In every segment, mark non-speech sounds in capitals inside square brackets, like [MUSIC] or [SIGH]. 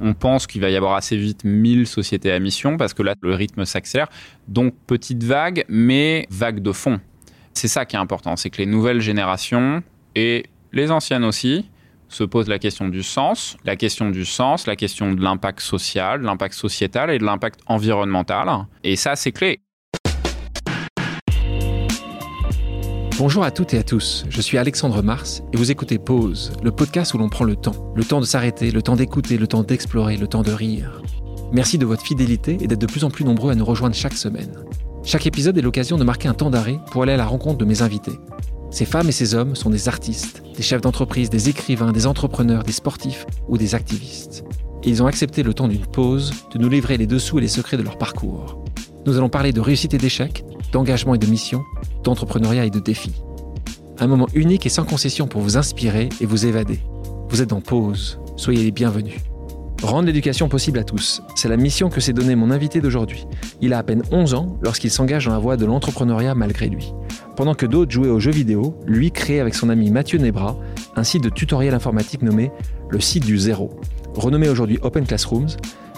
On pense qu'il va y avoir assez vite 1000 sociétés à mission parce que là, le rythme s'accélère. Donc, petite vague, mais vague de fond. C'est ça qui est important, c'est que les nouvelles générations et les anciennes aussi se posent la question du sens, la question du sens, la question de l'impact social, de l'impact sociétal et de l'impact environnemental. Et ça, c'est clé. Bonjour à toutes et à tous, je suis Alexandre Mars et vous écoutez Pause, le podcast où l'on prend le temps. Le temps de s'arrêter, le temps d'écouter, le temps d'explorer, le temps de rire. Merci de votre fidélité et d'être de plus en plus nombreux à nous rejoindre chaque semaine. Chaque épisode est l'occasion de marquer un temps d'arrêt pour aller à la rencontre de mes invités. Ces femmes et ces hommes sont des artistes, des chefs d'entreprise, des écrivains, des entrepreneurs, des sportifs ou des activistes. Et ils ont accepté le temps d'une pause de nous livrer les dessous et les secrets de leur parcours. Nous allons parler de réussite et d'échec, d'engagement et de mission, d'entrepreneuriat et de défis. Un moment unique et sans concession pour vous inspirer et vous évader. Vous êtes en pause, soyez les bienvenus. Rendre l'éducation possible à tous, c'est la mission que s'est donnée mon invité d'aujourd'hui. Il a à peine 11 ans lorsqu'il s'engage dans la voie de l'entrepreneuriat malgré lui. Pendant que d'autres jouaient aux jeux vidéo, lui crée avec son ami Mathieu Nebra un site de tutoriel informatique nommé le site du zéro. Renommé aujourd'hui Open Classrooms,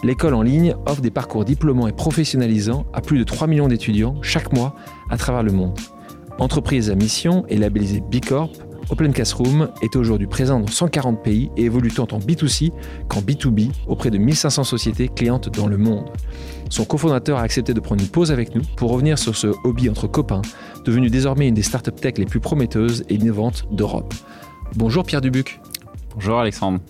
l'école en ligne offre des parcours diplômants et professionnalisants à plus de 3 millions d'étudiants chaque mois à travers le monde. Entreprise à mission et labellisée B Corp, Open Classroom est aujourd'hui présent dans 140 pays et évolue tant en B2C qu'en B2B auprès de 1500 sociétés clientes dans le monde. Son cofondateur a accepté de prendre une pause avec nous pour revenir sur ce hobby entre copains, devenu désormais une des startups tech les plus prometteuses et innovantes d'Europe. Bonjour Pierre Dubuc. Bonjour Alexandre.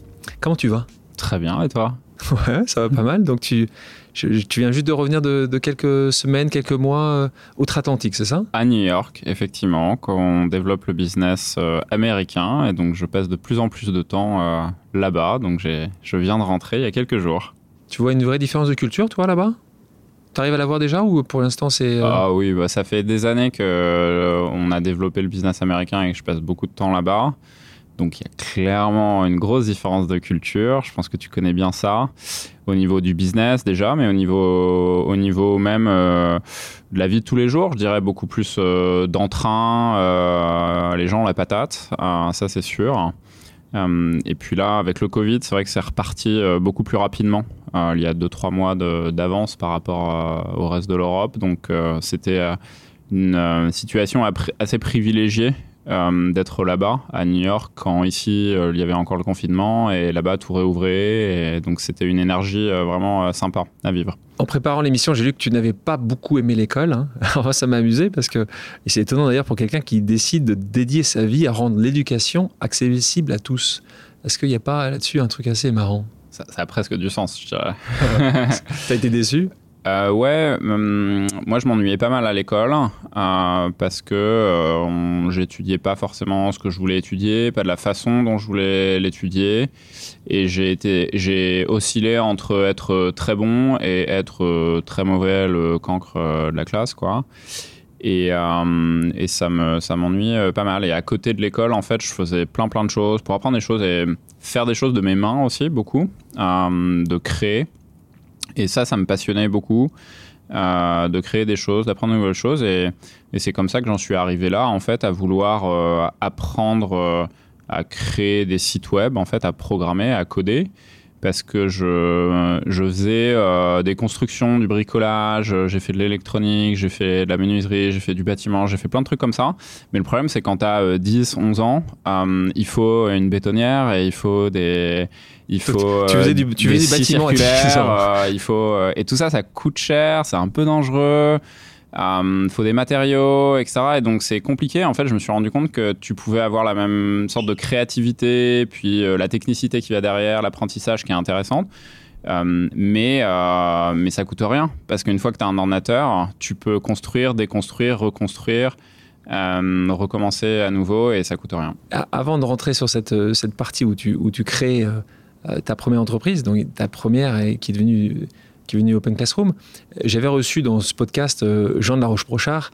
Comment tu vas? Très bien, et toi? [LAUGHS] Ouais, ça va pas mal. Donc tu, tu viens juste de revenir de, quelques semaines, quelques mois euh, outre-Atlantique, c'est ça? À New York, effectivement, quand on développe le business euh, américain. Et donc je passe de plus en plus de temps euh, là-bas. Donc je viens de rentrer il y a quelques jours. Tu vois une vraie différence de culture, toi, là-bas? Tu arrives à la voir déjà ou pour l'instant c'est... Ah oui, bah, ça fait des années qu'on a développé le business américain et que je passe beaucoup de temps là-bas. Donc il y a clairement une grosse différence de culture. Je pense que tu connais bien ça au niveau du business déjà, mais au niveau, au niveau même euh, de la vie de tous les jours, je dirais beaucoup plus euh, d'entrain, euh, les gens la patate, ça c'est sûr. et puis là, avec le Covid, c'est vrai que c'est reparti beaucoup plus rapidement. il y a 2-3 mois d'avance par rapport au reste de l'Europe. Donc c'était une situation assez privilégiée euh, d'être là-bas à New York quand ici euh, il y avait encore le confinement et là-bas tout réouvrait et donc c'était une énergie euh, vraiment sympa à vivre. En préparant l'émission, j'ai lu que tu n'avais pas beaucoup aimé l'école. Hein. [LAUGHS] Alors ça m'a amusé parce que c'est étonnant d'ailleurs pour quelqu'un qui décide de dédier sa vie à rendre l'éducation accessible à tous. Est-ce qu'il n'y a pas là-dessus un truc assez marrant? Ça, ça, a presque du sens, je dirais. [LAUGHS] T'as été déçu? Euh, ouais, hum, moi je m'ennuyais pas mal à l'école euh, parce que euh, j'étudiais pas forcément ce que je voulais étudier, pas de la façon dont je voulais l'étudier, et j'ai été, j'ai oscillé entre être très bon et être très mauvais, le cancre de la classe, quoi. Et, ça me, ça m'ennuie pas mal. Et à côté de l'école, en fait, je faisais plein plein de choses pour apprendre des choses et faire des choses de mes mains aussi beaucoup, de créer. Et ça, ça me passionnait beaucoup. Euh, de créer des choses, d'apprendre de nouvelles choses. Et, c'est comme ça que j'en suis arrivé là, en fait, à vouloir euh, apprendre euh, à créer des sites web, en fait, à programmer, à coder. Parce que je, je faisais des constructions, du bricolage, j'ai fait de l'électronique, j'ai fait de la menuiserie, j'ai fait du bâtiment, j'ai fait plein de trucs comme ça. Mais le problème, c'est quand tu as 10, 11 ans, il faut une bétonnière et il faut des il faut tu faisais du, tu faisais du bâtiment [LAUGHS] euh, il faut euh, et tout ça ça coûte cher c'est un peu dangereux il euh, faut des matériaux etc et donc c'est compliqué. En fait je me suis rendu compte que tu pouvais avoir la même sorte de créativité puis la technicité qui va derrière l'apprentissage qui est intéressante. Mais, mais ça coûte rien. Parce qu'une fois que tu as un ordinateur, tu peux construire, déconstruire, reconstruire, recommencer à nouveau et ça coûte rien. Avant de rentrer sur cette, cette partie où tu, où tu crées euh, ta première entreprise, donc ta première qui est devenue qui est venue Open Classroom. J'avais reçu dans ce podcast euh, Jean de la Roche-Brochard,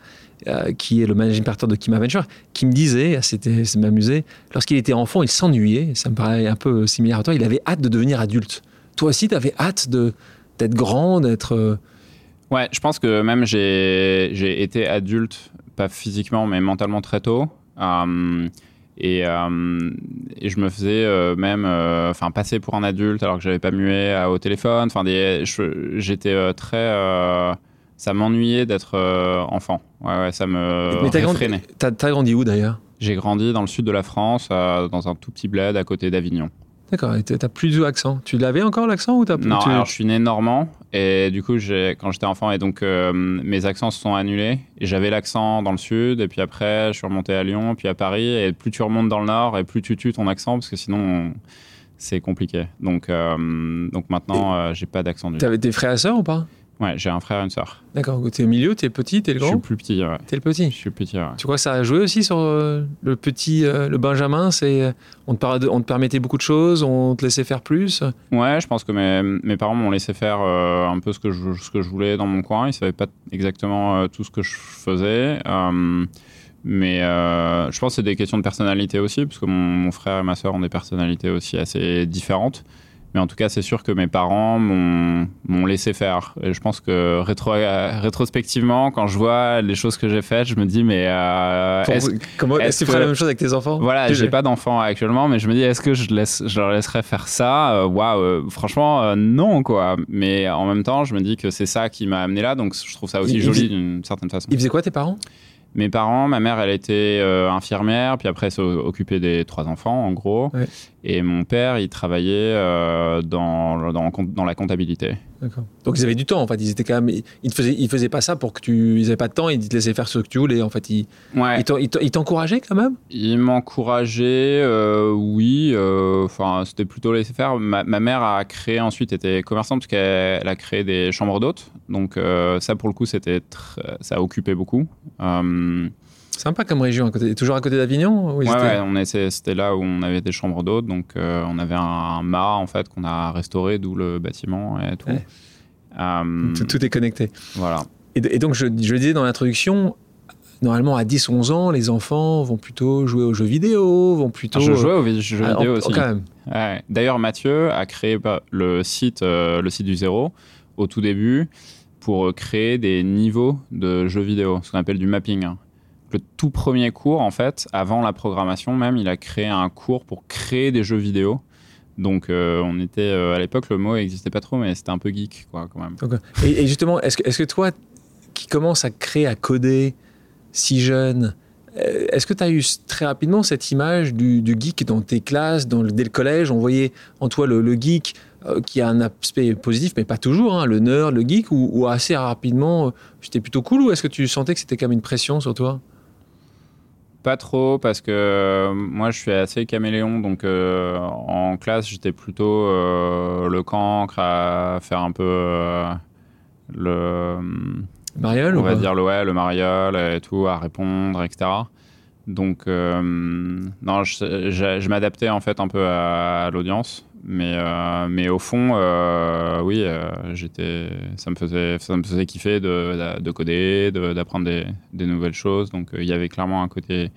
euh, qui est le managing partner de Kima Venture, qui me disait, c'était, ça m'amusait, lorsqu'il était enfant, il s'ennuyait, ça me paraît un peu similaire à toi, il avait hâte de devenir adulte. Toi aussi, tu avais hâte d'être grand, d'être... Ouais, je pense que même j'ai, j'ai été adulte, pas physiquement, mais mentalement très tôt. Et, et je me faisais même enfin passer pour un adulte alors que j'avais pas mué au téléphone. Enfin, j'étais très. ça m'ennuyait d'être enfant. Ouais, ouais, ça me Mais t'as grandi, as grandi où d'ailleurs? J'ai grandi dans le sud de la France, dans un tout petit bled à côté d'Avignon. D'accord, t'as plus d'accent. Tu l'avais encore l'accent ou t'as Non, alors je suis né normand et du coup quand j'étais enfant et donc euh, mes accents se sont annulés j'avais l'accent dans le sud et puis après je suis remonté à Lyon puis à Paris et plus tu remontes dans le nord et plus tu tues ton accent parce que sinon c'est compliqué. Donc euh, donc maintenant euh, j'ai pas d'accent du tout. T'avais des frères et sœurs ou pas? Ouais, j'ai un frère et une sœur. D'accord. T'es au milieu, t'es petit, t'es le grand Je suis plus petit, ouais. T'es le petit Je suis petit, ouais. Tu crois que ça a joué aussi sur euh, le petit, euh, le Benjamin C'est euh, on, te on te permettait beaucoup de choses, on te laissait faire plus? Ouais, je pense que mes, mes parents m'ont laissé faire un peu ce que, je, ce que je voulais dans mon coin. Ils savaient pas exactement tout ce que je faisais. mais je pense que c'est des questions de personnalité aussi, parce que mon, mon frère et ma sœur ont des personnalités aussi assez différentes. Mais en tout cas, c'est sûr que mes parents m'ont laissé faire. Et je pense que rétro, rétrospectivement, quand je vois les choses que j'ai faites, je me dis, mais. Euh, est-ce est que tu ferais la même chose avec tes enfants? Voilà, j'ai pas d'enfants actuellement, mais je me dis, est-ce que je, laisse, je leur laisserais faire ça? Euh, Waouh, euh, franchement, non, quoi. Mais en même temps, je me dis que c'est ça qui m'a amené là, donc je trouve ça aussi joli d'une certaine façon. Ils faisaient quoi, tes parents? Mes parents, ma mère, elle était euh, infirmière, puis après, elle s'occupait des trois enfants, en gros. Et mon père, il travaillait euh, dans, dans, dans, la comptabilité. D'accord. Donc ils avaient du temps, en fait. Ils étaient quand même. Ils ne faisaient, ils faisaient pas ça pour que tu. Ils n'avaient pas de temps, ils te laissaient faire ce que tu voulais. En fait, ils, ouais. ils t'encourageaient quand même? Ils m'encourageaient, euh, oui. Enfin, c'était plutôt laisser faire. Ma, ma, mère a créé ensuite, était commerçante, parce qu'elle a créé des chambres d'hôtes. Donc ça, pour le coup, c'était ça occupait beaucoup. Euh, Sympa comme région, à côté, toujours à côté d'Avignon oui, ouais, c'était là où on avait des chambres d'hôtes, donc euh, on avait un, mât en fait qu'on a restauré, d'où le bâtiment et tout. Euh, tout, est connecté. Voilà. Et, donc je, je, le disais dans l'introduction, normalement à 10-11 ans, les enfants vont plutôt jouer aux jeux vidéo, vont plutôt. je jouais aux jeux ah, vidéo aussi. D'ailleurs, Mathieu a créé le site, le site du zéro au tout début pour créer des niveaux de jeux vidéo, ce qu'on appelle du mapping. Le tout premier cours, en fait, avant la programmation même, il a créé un cours pour créer des jeux vidéo. Donc, euh, on était euh, à l'époque, le mot n'existait pas trop, mais c'était un peu geek, quoi, quand même. Et, justement, est-ce que, est que toi, qui commences à créer, à coder si jeune, euh, est-ce que tu as eu très rapidement cette image du, geek dans tes classes, dans dès le collège? On voyait en toi le, geek qui a un aspect positif, mais pas toujours, hein, le nerd, le geek, ou, assez rapidement, euh, plutôt cool, ou est-ce que tu sentais que c'était quand même une pression sur toi? Pas trop parce que moi je suis assez caméléon donc en classe j'étais plutôt le cancre à faire un peu le Mariole On va dire le, ouais, le mariole et tout, à répondre, etc. Donc, euh, non, je, m'adaptais en fait un peu à, l'audience. Mais, euh, mais au fond, euh, oui, j'étais, ça, me faisait, ça me faisait kiffer de, de coder, d'apprendre des, des, nouvelles choses. Donc, il y avait clairement un côté,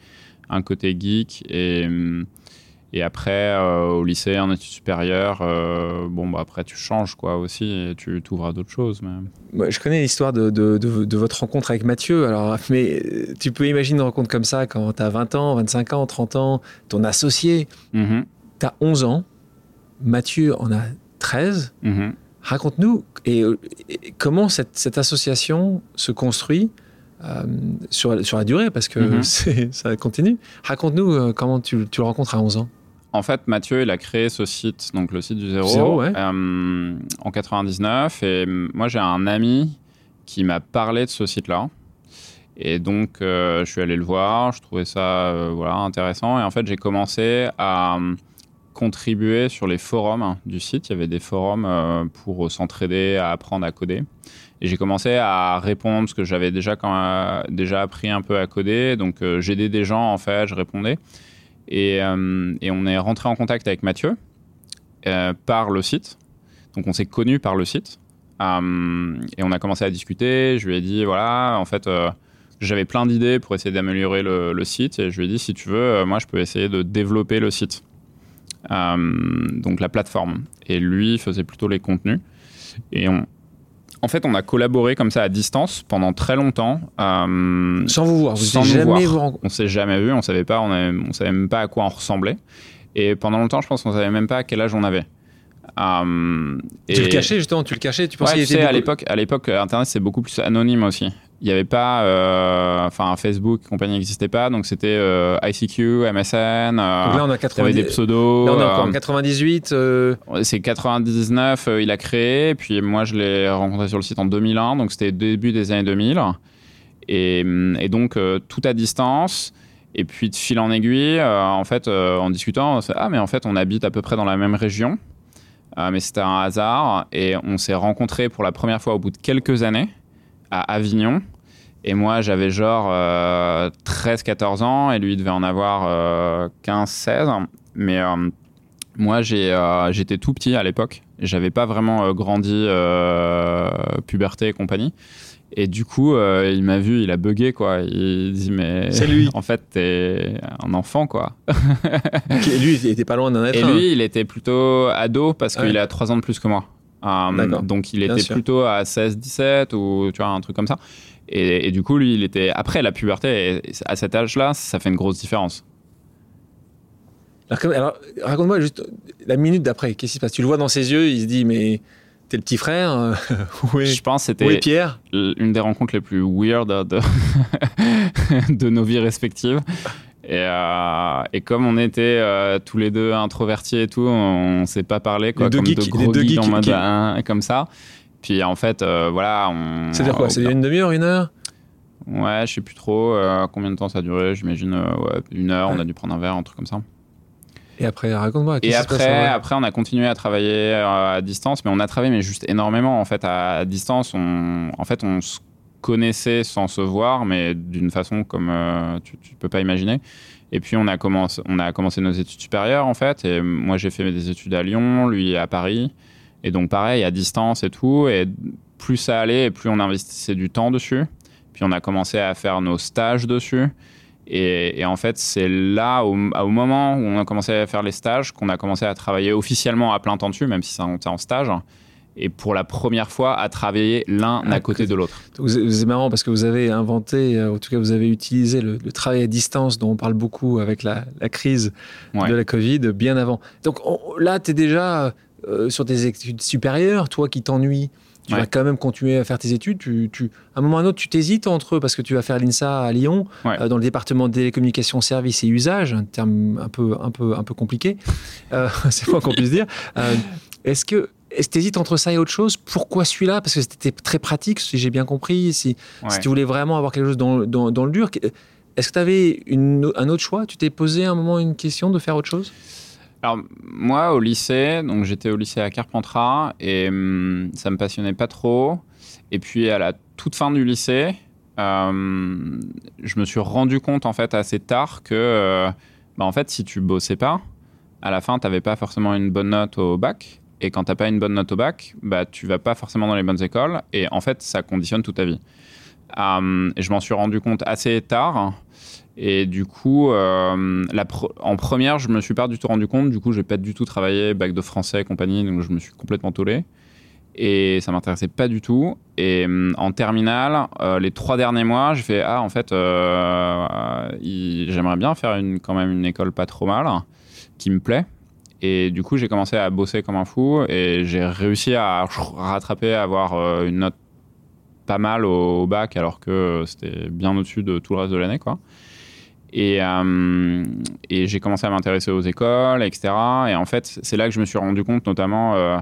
un côté geek. Et, et après, euh, au lycée, en études supérieures, euh, bon, bah, après, tu changes quoi aussi et tu t'ouvres à d'autres choses. Mais... je connais l'histoire de, de, votre rencontre avec Mathieu. Alors, mais tu peux imaginer une rencontre comme ça quand tu as 20 ans, 25 ans, 30 ans, ton associé, mm-hmm. tu as 11 ans, Mathieu en a 13. Mm-hmm. Raconte-nous et, comment cette, cette, association se construit. Euh, sur, sur, la durée, parce que [LAUGHS] mm-hmm. ça continue. Raconte-nous comment tu, tu le rencontres à 11 ans. En fait, Mathieu, il a créé ce site, donc le site du zéro, euh, en 99. Et moi, j'ai un ami qui m'a parlé de ce site-là. Et donc, euh, je suis allé le voir. Je trouvais ça euh, voilà, intéressant. Et en fait, j'ai commencé à contribuer sur les forums du site. Il y avait des forums pour s'entraider, à apprendre à coder. Et j'ai commencé à répondre parce que j'avais déjà, quand, déjà appris un peu à coder. Donc, j'aidais des gens, en fait, je répondais. Euh, et, on est rentré en contact avec Mathieu euh, par le site. Donc on s'est connu par le site. Euh, et on a commencé à discuter. Je lui ai dit, voilà, en fait, j'avais plein d'idées pour essayer d'améliorer le, site. Et je lui ai dit, si tu veux, moi, je peux essayer de développer le site. Donc la plateforme. Et lui faisait plutôt les contenus. Et on, En fait, on a collaboré comme ça à distance pendant très longtemps. Euh, sans vous voir, vous sans jamais voir. On s'est jamais vu, on savait pas, on, on, savait même pas à quoi on ressemblait. Et pendant longtemps, je pense qu'on savait même pas à quel âge on avait. Euh, tu le cachais justement, tu le cachais, tu pensais ouais, à l'époque, à l'époque, Internet c'est beaucoup plus anonyme aussi. Il n'y avait pas, euh, enfin Facebook, compagnie n'existait pas, donc c'était euh, ICQ, MSN. donc là on a 90... Il y avait des pseudos. Là on a en 98. C'est 99, il a créé, puis moi je l'ai rencontré sur le site en 2001, donc c'était début des années 2000, et, et donc tout à distance. Et puis de fil en aiguille, en fait, en discutant, ah mais en fait on habite à peu près dans la même région. Euh, mais c'était un hasard. Et on s'est rencontrés pour la première fois au bout de quelques années à Avignon. Et moi, j'avais genre 13-14 euh, ans et lui devait en avoir 15-16. Euh, mais moi, j'étais tout petit à l'époque. J'avais pas vraiment grandi puberté et compagnie. Et du coup, euh, il m'a vu, il a bugué, quoi. Il dit, mais. C'est lui. [LAUGHS] En fait, t'es un enfant, quoi. lui, il était pas loin d'un être. Et lui, il était plutôt ado parce qu'il a 3 ans de plus que moi. Euh, donc, il était plutôt à 16, 17 ou tu vois, un truc comme ça. Et, du coup, lui, il était après la puberté. Et à cet âge-là, ça fait une grosse différence. Alors, raconte-moi juste la minute d'après. Qu'est-ce qui se passe? Tu le vois dans ses yeux, il se dit, mais T'es le petit frère euh, [LAUGHS] Je pense c'était Pierre? une des rencontres les plus weird de, de [LAUGHS] nos vies respectives. Et, euh, et, comme on était euh, tous les deux introvertis et tout, on, ne s'est pas parlé quoi, comme geeks, de gros geeks, en mode qui... comme ça. Puis en fait, voilà. C'est-à-dire quoi? C'est une demi-heure, une heure? Ouais, je sais plus trop combien de temps ça a duré. J'imagine ouais, une heure. On a dû prendre un verre, un truc comme ça. Et après, raconte-moi. Et après, après, on a continué à travailler euh, à distance, mais on a travaillé mais juste énormément en fait à, distance. On, en fait, on se connaissait sans se voir, mais d'une façon comme euh, tu, ne peux pas imaginer. Et puis on a commencé, nos études supérieures en fait. Et moi, j'ai fait des études à Lyon, lui à Paris. Et donc pareil, à distance et tout. Et plus ça allait, et plus on investissait du temps dessus. Puis on a commencé à faire nos stages dessus. Et, en fait, c'est là, au, moment où on a commencé à faire les stages, qu'on a commencé à travailler officiellement à plein temps dessus, même si ça était en stage. Et pour la première fois, à travailler l'un à, côté de l'autre. C'est marrant parce que vous avez inventé, euh, en tout cas, vous avez utilisé le, travail à distance dont on parle beaucoup avec la, crise de la Covid bien avant. Donc là, tu es déjà euh, sur tes études supérieures, toi qui t'ennuies tu vas quand même continuer à faire tes études. Tu, tu, à un moment ou à un autre, tu t'hésites entre eux parce que tu vas faire l'INSA à Lyon, euh, dans le département de télécommunications, services et usages, un terme un peu, un peu, un peu compliqué, euh, [LAUGHS] c'est quoi qu'on puisse dire. Est-ce que est-ce tu hésites entre ça et autre chose? Pourquoi celui-là? Parce que c'était très pratique, si j'ai bien compris. Si, si, tu voulais vraiment avoir quelque chose dans, dans, dans le dur, est-ce que tu avais une, un autre choix? Tu t'es posé à un moment une question de faire autre chose? Alors moi au lycée, donc j'étais au lycée à Carpentras et hum, ça me passionnait pas trop. Et puis à la toute fin du lycée, hum, je me suis rendu compte en fait assez tard que euh, bah, en fait si tu bossais pas, à la fin tu n'avais pas forcément une bonne note au bac. Et quand t'as pas une bonne note au bac, bah tu vas pas forcément dans les bonnes écoles. Et en fait ça conditionne toute ta vie. Et je m'en suis rendu compte assez tard. Et du coup, euh, en première, je me suis pas du tout rendu compte. Du coup, j'ai pas du tout travaillé bac de français et compagnie, donc je me suis complètement tollé. Et ça m'intéressait pas du tout. Et euh, en terminale, euh, les trois derniers mois, j'ai fait ah en fait, j'aimerais bien faire quand même une école pas trop mal, qui me plaît. Et du coup, j'ai commencé à bosser comme un fou et j'ai réussi à rattraper, à avoir une note pas mal au, bac, alors que c'était bien au-dessus de tout le reste de l'année, quoi. Et, euh, et j'ai commencé à m'intéresser aux écoles, etc. Et en fait, c'est là que je me suis rendu compte, notamment, euh,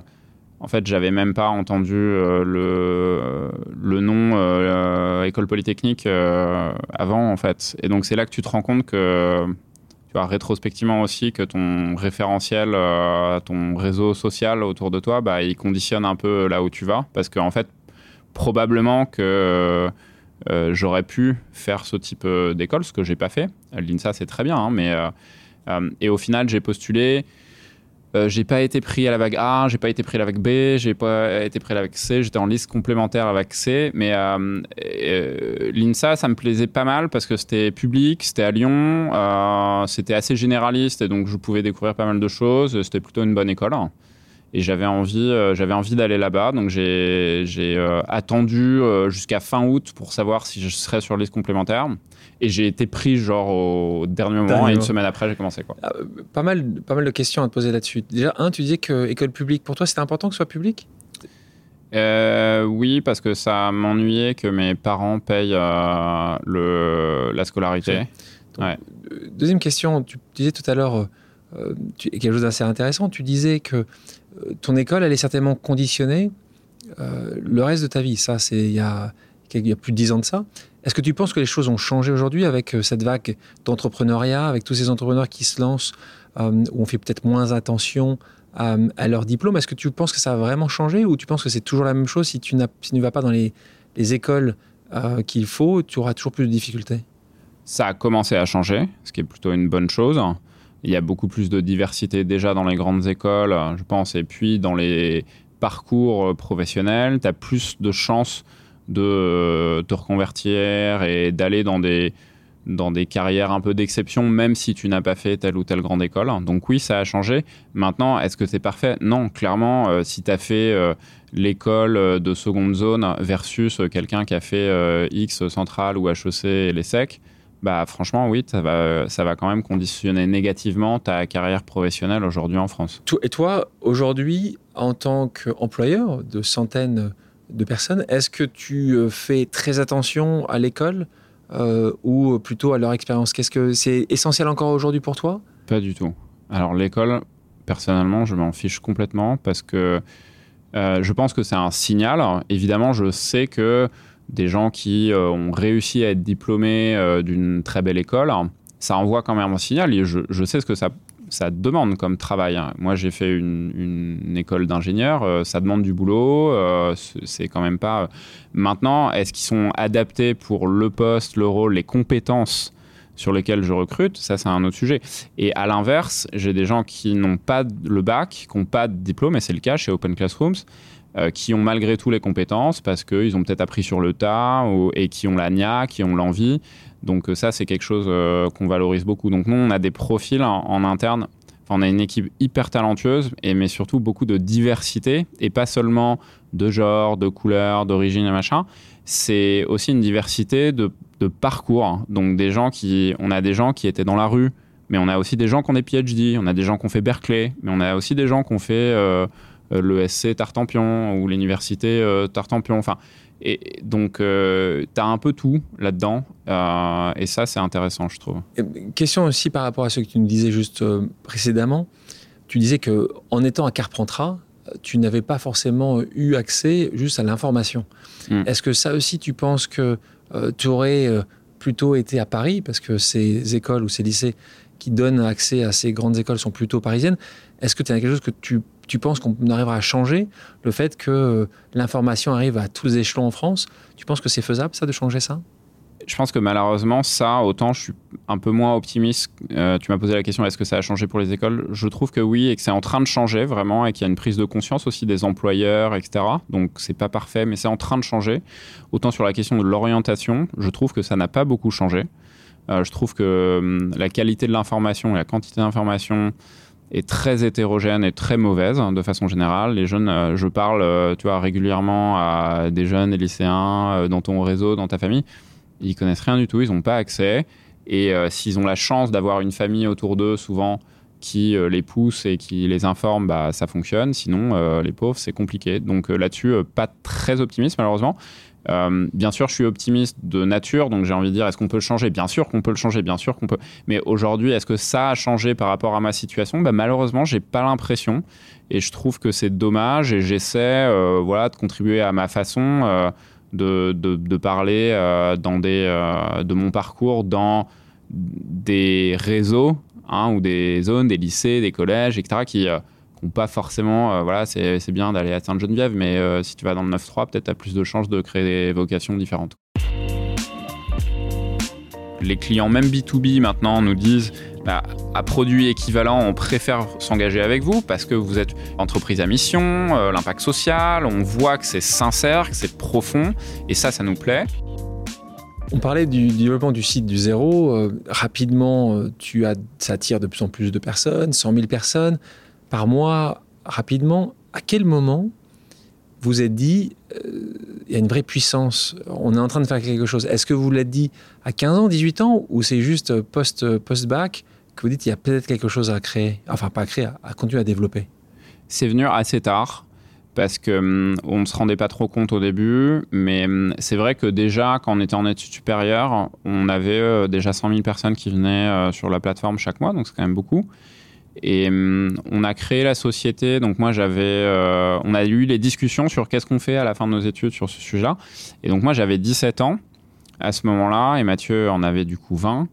en fait, j'avais même pas entendu euh, le, le nom école polytechnique avant, en fait. Et donc, c'est là que tu te rends compte que, rétrospectivement aussi, que ton référentiel, ton réseau social autour de toi, bah, il conditionne un peu là où tu vas. Parce qu'en en fait, probablement que euh, j'aurais pu faire ce type euh, d'école, ce que j'ai pas fait. L'INSA, c'est très bien, hein, mais euh, et au final, j'ai postulé. J'ai pas été pris à la vague A, j'ai pas été pris à la vague B, j'ai pas été pris à la vague C, j'étais en liste complémentaire avec C, mais l'INSA, ça me plaisait pas mal parce que c'était public, c'était à Lyon, c'était assez généraliste et donc je pouvais découvrir pas mal de choses, c'était plutôt une bonne école. et j'avais envie, euh, j'avais envie d'aller là-bas. Donc j'ai, euh, attendu euh, jusqu'à fin août pour savoir si je serais sur liste complémentaire. Et j'ai été pris genre au dernier moment et une semaine après j'ai commencé quoi. Ah, pas mal, pas mal de questions à te poser là-dessus. Déjà un, tu disais que école publique pour toi c'était important que ce soit public? oui, parce que ça m'ennuyait que mes parents payent le, la scolarité. Deuxième question, tu disais tout à l'heure quelque chose d'assez intéressant. Tu disais que ton école, elle est certainement conditionnée euh, le reste de ta vie. Ça, c'est il y a, plus de dix ans de ça. Est-ce que tu penses que les choses ont changé aujourd'hui avec euh, cette vague d'entrepreneuriat, avec tous ces entrepreneurs qui se lancent, euh, où on fait peut-être moins attention à, leur diplôme? Est-ce que tu penses que ça a vraiment changé ou tu penses que c'est toujours la même chose? Si tu, ne vas pas dans les, écoles qu'il faut, tu auras toujours plus de difficultés? Ça a commencé à changer, ce qui est plutôt une bonne chose. Il y a beaucoup plus de diversité déjà dans les grandes écoles, je pense, et puis dans les parcours professionnels, tu as plus de chances de euh, te reconvertir et d'aller dans des, dans des carrières un peu d'exception, même si tu n'as pas fait telle ou telle grande école. Donc oui, ça a changé. Maintenant, est-ce que c'est parfait? Non, clairement, euh, si tu as fait euh, l'école de seconde zone versus quelqu'un qui a fait X centrale ou HEC et les SEC, bah franchement oui, ça va, ça va quand même conditionner négativement ta carrière professionnelle aujourd'hui en France. Et toi, aujourd'hui, en tant qu'employeur de centaines de personnes, est-ce que tu euh, fais très attention à l'école euh, ou plutôt à leur expérience? Qu'est-ce que c'est essentiel encore aujourd'hui pour toi? Pas du tout. Alors l'école, personnellement, je m'en fiche complètement parce que euh, je pense que c'est un signal. Évidemment, je sais que des gens qui ont réussi à être diplômés d'une très belle école, ça envoie quand même un signal. Et je, sais ce que ça, ça demande comme travail. Moi, j'ai fait une, école d'ingénieur, euh, ça demande du boulot, c'est quand même pas. Maintenant, est-ce qu'ils sont adaptés pour le poste, le rôle, les compétences sur lesquelles je recrute? Ça, c'est un autre sujet. Et à l'inverse, j'ai des gens qui n'ont pas le bac, qui n'ont pas de diplôme, et c'est le cas chez Open Classrooms euh, qui ont malgré tout les compétences parce qu'ils ont peut-être appris sur le tas et qui ont la nia, qui ont l'envie. Donc euh, ça, c'est quelque chose euh, qu'on valorise beaucoup. Donc nous, on a des profils en, interne. on a une équipe hyper talentueuse, et, mais surtout beaucoup de diversité, et pas seulement de genre, de couleur, d'origine et machin. C'est aussi une diversité de, parcours. Donc des gens qui, on a des gens qui étaient dans la rue, mais on a aussi des gens qui ont des PhD, on a des gens qui ont fait Berkeley, mais on a aussi des gens qui ont fait euh, l'ESC Tartampion ou l'université euh, Tartampion. Enfin, et donc, euh, tu as un peu tout là-dedans. et ça, c'est intéressant, je trouve. question aussi par rapport à ce que tu nous disais juste précédemment. Tu disais que en étant à Carpentras, tu n'avais pas forcément eu accès juste à l'information. Hmm. Est-ce que ça aussi, tu penses que tu aurais plutôt été à Paris, parce que ces écoles ou ces lycées qui donnent accès à ces grandes écoles sont plutôt parisiennes. Est-ce que tu as quelque chose que tu tu penses qu'on arrivera à changer le fait que euh, l'information arrive à tous les échelons en France Tu penses que c'est faisable, ça, de changer ça? Je pense que malheureusement, ça, autant je suis un peu moins optimiste. Euh, tu m'as posé la question est-ce que ça a changé pour les écoles? Je trouve que oui et que c'est en train de changer vraiment et qu'il y a une prise de conscience aussi des employeurs, etc. Donc c'est pas parfait, mais c'est en train de changer. Autant sur la question de l'orientation, je trouve que ça n'a pas beaucoup changé. Euh, je trouve que hum, la qualité de l'information et la quantité d'information est très hétérogène et très mauvaise de façon générale. Les jeunes, euh, je parle, euh, tu vois, régulièrement à des jeunes, des lycéens euh, dans ton réseau, dans ta famille, ils connaissent rien du tout, ils n'ont pas accès. Et s'ils ont la chance d'avoir une famille autour d'eux, souvent qui les pousse et qui les informe, bah, ça fonctionne. Sinon, les pauvres, c'est compliqué. Donc là-dessus, pas très optimiste malheureusement. Euh, bien sûr, je suis optimiste de nature, donc j'ai envie de dire, est-ce qu'on peut le changer? Bien sûr qu'on peut le changer, bien sûr qu'on peut. Mais aujourd'hui, est-ce que ça a changé par rapport à ma situation? Bah, Malheureusement, j'ai pas l'impression, et je trouve que c'est dommage. Et j'essaie, euh, voilà, de contribuer à ma façon euh, de, de, parler dans des, de mon parcours dans des réseaux hein, ou des zones, des lycées, des collèges, etc., qui ou pas forcément, euh, voilà, c'est bien d'aller à Sainte-Geneviève, mais euh, si tu vas dans le 9-3, peut-être tu as plus de chances de créer des vocations différentes. Les clients, même B2B maintenant, nous disent bah, à produit équivalent, on préfère s'engager avec vous parce que vous êtes entreprise à mission, euh, l'impact social, on voit que c'est sincère, que c'est profond, et ça, ça nous plaît. On parlait du développement du site du zéro. rapidement, tu as, ça de plus en plus de personnes, 100 000 personnes par mois, rapidement, à quel moment vous êtes dit, euh, il y a une vraie puissance, on est en train de faire quelque chose? Est-ce que vous l'êtes dit à 15 ans, 18 ans, ou c'est juste post, post-bac que vous dites, il y a peut-être quelque chose à créer, enfin pas à créer, à continuer à développer? C'est venu assez tard parce que hum, on ne se rendait pas trop compte au début, mais hum, c'est vrai que déjà quand on était en études supérieures, on avait euh, déjà 100 000 personnes qui venaient euh, sur la plateforme chaque mois, donc c'est quand même beaucoup. Et hum, on a créé la société. Donc moi j'avais, euh, on a eu les discussions sur qu'est-ce qu'on fait à la fin de nos études sur ce sujet-là. Et donc moi j'avais 17 ans à ce moment-là et Mathieu en avait du coup 20.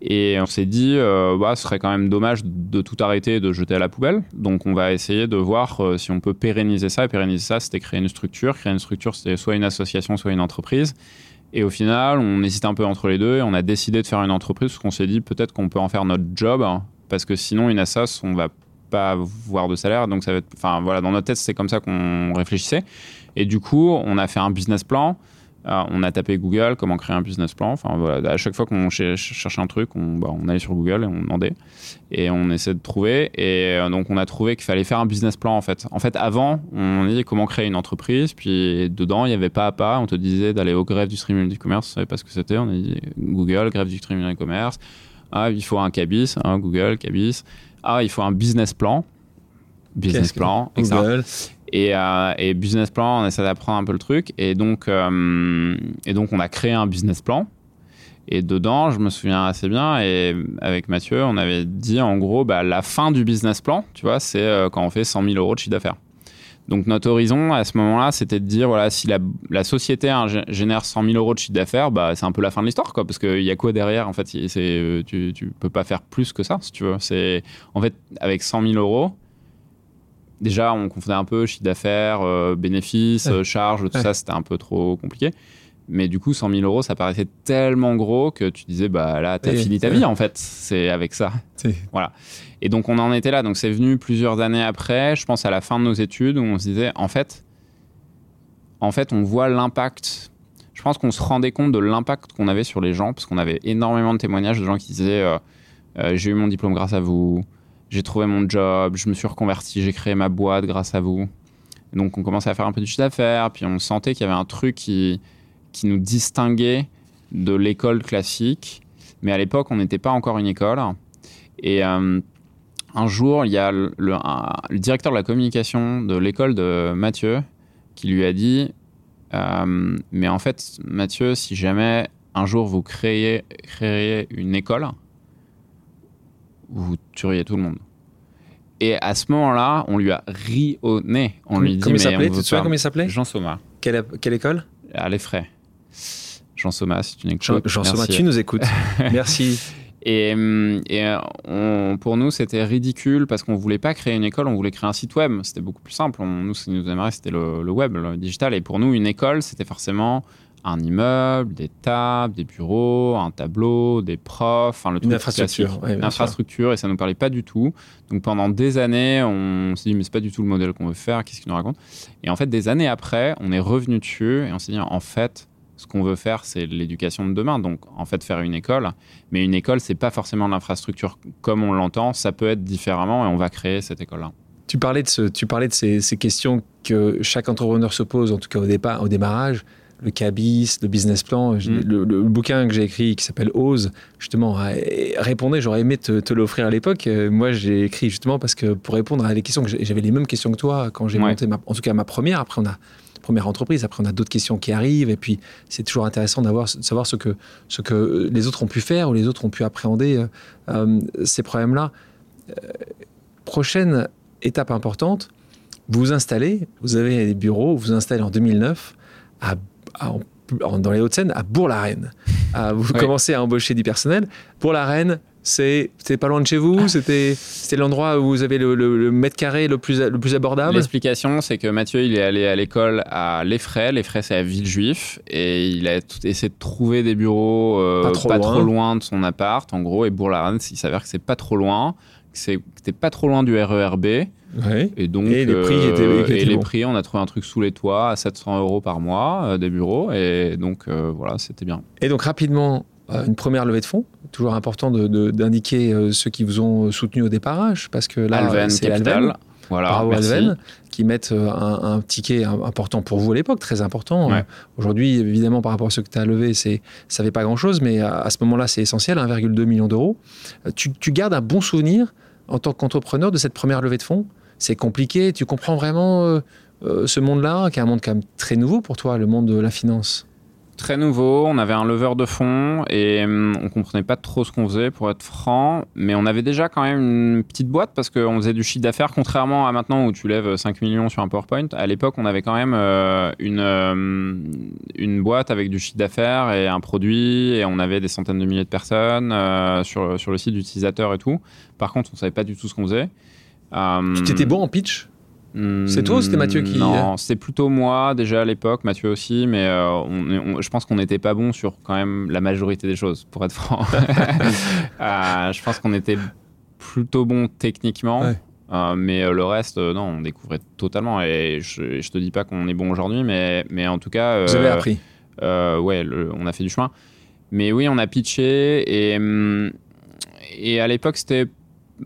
Et on s'est dit, euh, bah, ce serait quand même dommage de tout arrêter et de jeter à la poubelle. Donc on va essayer de voir euh, si on peut pérenniser ça. Et pérenniser ça, c'était créer une structure. Créer une structure, c'était soit une association, soit une entreprise. Et au final, on hésite un peu entre les deux et on a décidé de faire une entreprise parce qu'on s'est dit peut-être qu'on peut en faire notre job parce que sinon une assoce, on va pas avoir de salaire. Donc ça va être, enfin voilà, dans notre tête, c'est comme ça qu'on réfléchissait. Et du coup, on a fait un business plan on a tapé Google, comment créer un business plan. Enfin, voilà, à chaque fois qu'on cherchait un truc, on, bah, on, allait sur Google et on demandait. Et on essaie de trouver. Et euh, donc, on a trouvé qu'il fallait faire un business plan, en fait. En fait, avant, on disait comment créer une entreprise. Puis, dedans, il y avait pas à pas. On te disait d'aller au grève du streaming du commerce. On savait pas ce que c'était. On a dit Google, grève du streaming du commerce. Ah, il faut un cabis. Hein, Google, cabis. Ah, il faut un business plan. Business plan. Google. Euh, et, business plan, on essaie d'apprendre un peu le truc. Et donc, euh, et donc, on a créé un business plan. Et dedans, je me souviens assez bien, et avec Mathieu, on avait dit en gros, bah, la fin du business plan, tu vois, c'est euh, quand on fait 100 000 euros de chiffre d'affaires. Donc notre horizon à ce moment-là, c'était de dire, voilà, si la, société génère 100 000 euros de chiffre d'affaires, bah, c'est un peu la fin de l'histoire, quoi, parce qu'il y a quoi derrière, en fait, c'est, tu, tu peux pas faire plus que ça, si tu veux. C'est, en fait, avec 100 000 euros, déjà, on confondait un peu chiffre d'affaires, euh, bénéfices, euh, charges, tout ça, c'était un peu trop compliqué. Mais du coup, 100 000 euros, ça paraissait tellement gros que tu disais, bah là, t'as fini ta vie, en fait. C'est avec ça. Voilà. Et donc, on en était là. Donc, c'est venu plusieurs années après, je pense à la fin de nos études, où on se disait, en fait, en fait, on voit l'impact. Je pense qu'on se rendait compte de l'impact qu'on avait sur les gens, parce qu'on avait énormément de témoignages de gens qui disaient, euh, j'ai eu mon diplôme grâce à vous j'ai trouvé mon job, je me suis reconverti, j'ai créé ma boîte grâce à vous. donc on commençait à faire un peu de chiffre d'affaires, puis on sentait qu'il y avait un truc qui, qui nous distinguait de l'école classique. Mais à l'époque, on n'était pas encore une école. Et euh, un jour, il y a le, directeur de la communication de l'école de Mathieu qui lui a dit euh, Mais en fait, Mathieu, si jamais un jour vous créez, créez une école, vous tueriez tout le monde. Et à ce moment-là, on lui a ri au nez. On lui dit, mais Tu sais comment il s'appelait? Jean Soma. Quelle, quelle école? À l'Effray. Jean Soma, si tu n'écoutes. Jean, Jean Soma, tu nous écoutes. [LAUGHS] Merci. Et, et pour nous, c'était ridicule parce qu'on voulait pas créer une école, on voulait créer un site web. C'était beaucoup plus simple. nous, ce qui nous aimerait, c'était le, le, web, le digital. Et pour nous, une école, c'était forcément un immeuble, des tables, des bureaux, un tableau, des profs, enfin le une infrastructure, une infrastructure et ça nous parlait pas du tout. Donc pendant des années, on s'est dit mais c'est pas du tout le modèle qu'on veut faire, qu'est-ce qu'il nous raconte? Et en fait des années après, on est revenu dessus et on s'est dit en fait ce qu'on veut faire, c'est l'éducation de demain. Donc, en fait, faire une école. Mais une école, c'est pas forcément l'infrastructure comme on l'entend. Ça peut être différemment et on va créer cette école-là. Tu parlais de, ce, tu parlais de ces, ces, questions que chaque entrepreneur se pose, en tout cas au, départ, au démarrage le CABIS, le business plan. Mm. Le, bouquin que j'ai écrit qui s'appelle Ose, justement, répondait, j'aurais aimé te, l'offrir à l'époque. Euh, moi, j'ai écrit justement parce que pour répondre à des questions que j'avais les mêmes questions que toi quand j'ai monté, ma, en tout cas ma première. Après, on a première entreprise. Après, on a d'autres questions qui arrivent. Et puis, c'est toujours intéressant d'avoir, de savoir ce que, ce que les autres ont pu faire ou les autres ont pu appréhender euh, euh, ces problèmes-là. prochaine étape importante, vous vous installez, vous avez des bureaux, vous vous installez en 2009 à dans les Hauts-de-Seine, à Bourg-la-Reine. vous commencez à embaucher du personnel. Bourg-la-Reine, c'est pas loin de chez vous? Ah. C'était l'endroit où vous avez le, mètre carré le plus, le plus abordable? L'explication, c'est que Mathieu, il est allé à l'école à L'Effray. L'Effray, c'est à Villejuif. Et il a essayé de trouver des bureaux euh, pas, trop, loin. de son appart, en gros. Et Bourg-la-Reine, il s'avère que c'est pas trop loin. C'était pas trop loin du RERB. Et donc, les prix euh, et les prix, on a trouvé un truc sous les toits à 700 euros par mois euh, des bureaux. Et donc, euh, voilà, c'était bien. Et donc, rapidement, une première levée de fonds. Toujours important d'indiquer ceux qui vous ont soutenu au déparrage, parce que là, c'est Capital. Voilà, Bravo merci. Alven, qui mettent euh, un, un ticket important pour vous à l'époque, très important. Ouais. Euh, Aujourd'hui, évidemment, par rapport à ce que tu as levé, c'est, ça fait pas grand-chose, mais à, à ce moment-là, c'est essentiel, 1,2 million d'euros. Euh, Tu, tu gardes un bon souvenir en tant qu'entrepreneur de cette première levée de fonds C'est compliqué, tu comprends vraiment euh, euh, ce monde-là, qui est un monde quand même très nouveau pour toi, le monde de la finance Très nouveau, on avait un leveur de fonds et hum, on comprenait pas trop ce qu'on faisait pour être franc, mais on avait déjà quand même une petite boîte parce qu'on faisait du chiffre d'affaires, contrairement à maintenant où tu lèves 5 millions sur un PowerPoint. À l'époque, on avait quand même euh, une, euh, une boîte avec du chiffre d'affaires et un produit et on avait des centaines de milliers de personnes euh, sur, sur le site d'utilisateurs et tout. Par contre, on savait pas du tout ce qu'on faisait. Euh, Tu étais bon en pitch? C'est toi ou c'était Mathieu qui- Non, c'était plutôt moi déjà à l'époque, Mathieu aussi, mais euh, on- on- je pense qu'on n'était pas bon sur quand même la majorité des choses, pour être franc. [LAUGHS] [LAUGHS] Euh, je pense qu'on était plutôt bon techniquement. Ouais. euh, mais le reste, non, on découvrait totalement. Et je, je te dis pas qu'on est bon aujourd'hui, mais, mais en tout cas. Vous avez appris. ouais, le- on a fait du chemin. Mais oui, on a pitché et, hum, et à l'époque, c'était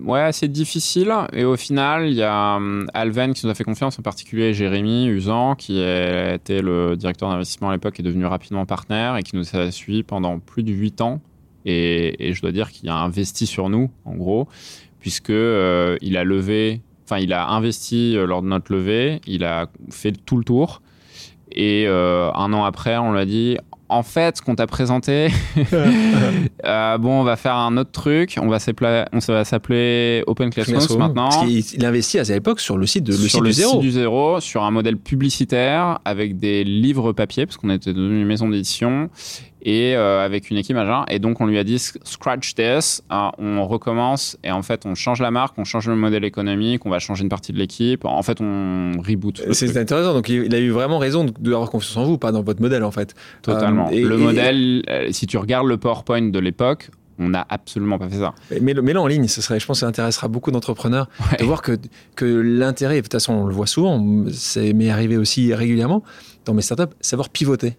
ouais, assez difficile. Et au final, il y a hum, Alven qui nous a fait confiance, en particulier Jérémy Usan, qui était le directeur d'investissement à l'époque, est devenu rapidement partenaire et qui nous a suivis pendant plus de 8 ans. Et, je dois dire qu'il a investi sur nous, en gros, puisque euh, il a levé, enfin, il a investi euh, lors de notre levée, il a fait tout le tour. Et euh, un an après, on lui a dit en fait, ce qu'on t'a présenté, [LAUGHS] [LAUGHS] euh, bon, on va faire un autre truc. On va s'appeler, Open Classrooms Classroom. maintenant. Parce il investit à l'époque sur le site, de, le sur site le du zéro. site du zéro, sur un modèle publicitaire avec des livres papier, parce qu'on était devenu une maison d'édition, et euh, avec une équipe agent. Et donc, on lui a dit scratch this, hein, on recommence, et en fait, on change la marque, on change le modèle économique, on va changer une partie de l'équipe. En fait, on reboot. C'est intéressant. Donc, il a eu vraiment raison d'avoir confiance en vous, pas dans votre modèle, en fait. Totalement. Euh, et- le et- modèle, euh, si tu regardes le PowerPoint de l'époque, on n'a absolument pas fait ça. Mais, le- mais là, en ligne, ce serait, je pense que ça intéressera beaucoup d'entrepreneurs Ouais. de voir que, que l'intérêt, de toute façon, on le voit souvent, c'est m'est arrivé aussi régulièrement dans mes startups, savoir pivoter.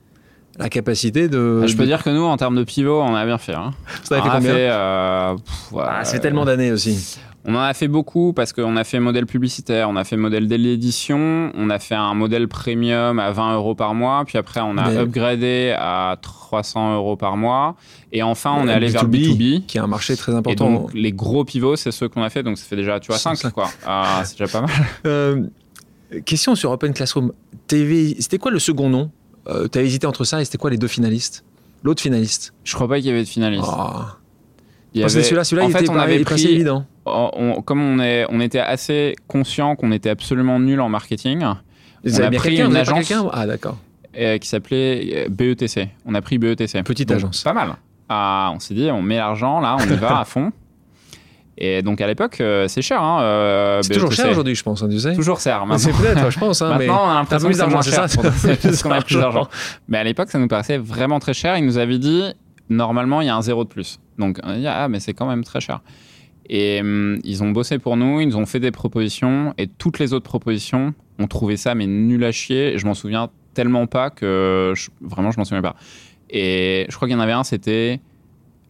La capacité de. Ah, je peux de- dire que nous, en termes de pivot, on a bien fait. Hein. Avez on fait a combien fait, euh, ouais, Ah, Ça fait tellement d'années aussi. On en a fait beaucoup parce qu'on a fait modèle publicitaire, on a fait modèle dès l'édition, on a fait un modèle premium à 20 euros par mois, puis après on a Mais- upgradé à 300 euros par mois, et enfin on est allé vers B2B, B2B. qui est un marché très Et important. donc les gros pivots, c'est ceux qu'on a fait, donc ça fait déjà, tu vois, 5 Cinq. quoi. Ah, c'est déjà pas mal. Euh, question sur Open Classroom. TV, c'était quoi le second nom euh, Tu as hésité entre ça et c'était quoi les deux finalistes? L'autre finaliste Je crois pas qu'il y avait de finaliste. Il y Parce que avait- celui-là, celui-là, en il fait, était on avait il pris, évident. on- on- comme on, est, on était assez conscient qu'on était absolument nul en marketing, Vous on a pris une agence- Ah, d'accord. euh, qui s'appelait euh, BETC. On a pris BETC. Petite Donc, agence. Pas mal. Ah, on s'est dit, on met l'argent là, on y va [LAUGHS] à fond. Et donc à l'époque, euh, c'est cher. Hein, euh, C'est toujours BETC. cher aujourd'hui, je pense, hein, tu sais. Toujours cher. Maintenant, C'est peut-être, je pense. Hein, [LAUGHS] mais Maintenant, on a l'impression plus que c'est d'argent, moins c'est cher. [LAUGHS] parce qu'on a plus d'argent. Mais à l'époque, ça nous paraissait vraiment très cher. Il nous avait dit, normalement, il y a un zéro de plus. Donc, on a dit, ah, mais c'est quand même très cher. Et hum, ils ont bossé pour nous, ils nous ont fait des propositions, et toutes les autres propositions, on trouvait ça, mais nul à chier. Je m'en souviens tellement pas que je- vraiment, je m'en souviens pas. Et je crois qu'il y en avait un, c'était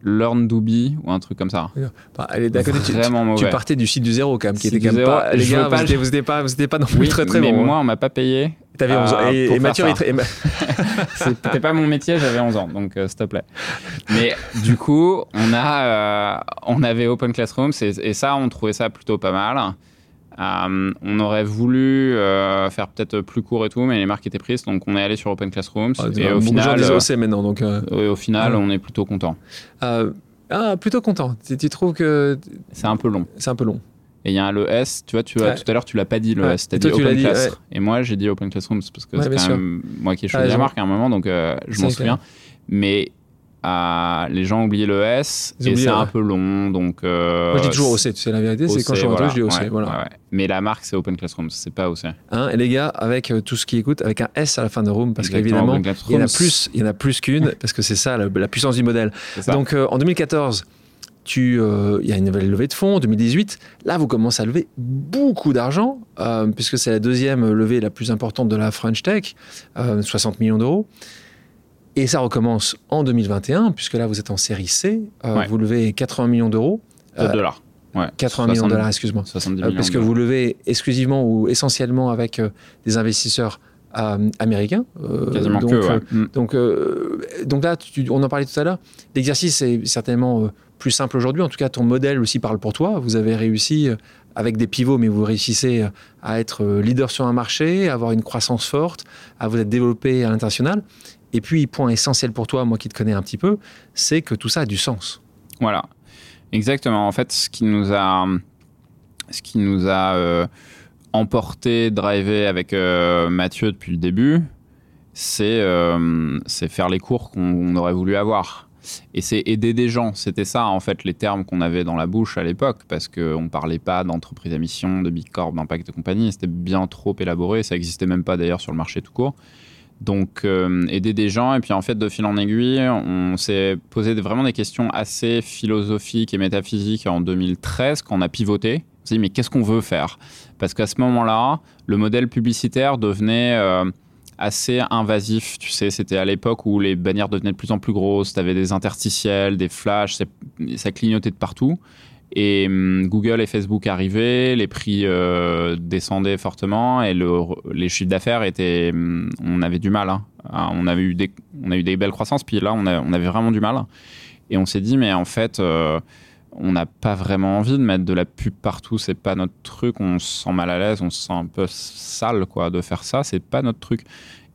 Learn Doobie ou un truc comme ça. Bah, allez, côté, tu, tu mauvais. partais du site du zéro quand même, qui était quand même pas. Les gars, pas- vous étiez- vous n'étiez pas, pas non plus Oui, très très mais bon. hein. moi, on m'a pas payé. T'avais 11 ans. euh, Et, et Mathieu, C'était pas mon métier, j'avais 11 ans, donc euh, s'il te plaît. Mais du coup, on a, euh, on avait Open Classroom, et, et ça, on trouvait ça plutôt pas mal. Euh, on aurait voulu euh, faire peut-être plus court et tout, mais les marques étaient prises, donc on est allé sur Open Classrooms. Ah, et au final, euh, OC maintenant, donc. euh, et au final, Ouais. on est plutôt content. ah, plutôt content. Tu, tu trouves que C'est un peu long. c'est un peu long. Et il y a un le S, tu vois, tu vois, Ouais. tout à l'heure, tu l'as pas dit le Ouais. S, t'as dit Open dit, Class. ouais. Et moi, j'ai dit Open Classrooms parce que c'est quand sûr. même moi qui ai choisi la raison. marque à un moment, donc je m'en souviens. Mais les gens ont oublié le S Ils et oublient, c'est ouais. un peu long, donc. euh, Moi, je dis toujours OC, tu sais, la vérité, c'est quand je suis en je dis OC. ouais, voilà. ouais. Mais la marque, c'est Open Classrooms, c'est pas OC. Hein, et les gars, avec euh, tout ce qui écoute, avec un S à la fin de room, parce qu'évidemment, il y en a plus, il y en a plus qu'une, parce que c'est ça la, la puissance du modèle. Donc euh, en 2014, tu, euh, il y a une nouvelle levée de fonds. En 2018, là, vous commencez à lever beaucoup d'argent, euh, puisque c'est la deuxième levée la plus importante de la French Tech, euh, 60 millions d'euros. Et ça recommence en 2021, puisque là, vous êtes en série C. euh, Ouais. Vous levez 80 millions d'euros. de euh, dollars. Ouais, 80 millions de 70 dollars, excuse-moi. 70 Euh, millions. parce que vous levez exclusivement ou essentiellement avec euh, des investisseurs euh, américains. Quasiment donc, que, ouais. Mm. donc, donc là, tu- on en parlait tout à l'heure. L'exercice est certainement plus simple aujourd'hui. En tout cas, ton modèle aussi parle pour toi. Vous avez réussi avec des pivots, mais vous réussissez à être leader sur un marché, à avoir une croissance forte, à vous être développé à l'international. Et puis, point essentiel pour toi, moi qui te connais un petit peu, c'est que tout ça a du sens. Voilà, exactement. En fait, ce qui nous a, ce qui nous a euh, emporté, drivé avec euh, Mathieu depuis le début, c'est euh, faire les cours qu'on aurait voulu avoir. Et c'est aider des gens. C'était ça, en fait, les termes qu'on avait dans la bouche à l'époque, parce qu'on ne parlait pas d'entreprise à mission, de big corp, d'impact de compagnie. C'était bien trop élaboré. Ça n'existait même pas d'ailleurs sur le marché tout court. Donc, euh, aider des gens. Et puis, en fait, de fil en aiguille, on s'est posé vraiment des questions assez philosophiques et métaphysiques en 2013, quand on a pivoté. On s'est dit, mais qu'est-ce qu'on veut faire? Parce qu'à ce moment-là, le modèle publicitaire devenait euh, assez invasif. Tu sais, c'était à l'époque où les bannières devenaient de plus en plus grosses. Tu avais des interstitiels, des flashs, ça, ça clignotait de partout. Et hum, Google et Facebook arrivaient, les prix euh, descendaient fortement et le, les chiffres d'affaires étaient. hum, On avait du mal. hein. Ah, On, avait eu des, on a eu des belles croissances, puis là, on avait vraiment du mal. Et on s'est dit, mais en fait, euh, on n'a pas vraiment envie de mettre de la pub partout. C'est pas notre truc. On se sent mal à l'aise, on se sent un peu sale quoi, de faire ça. C'est pas notre truc.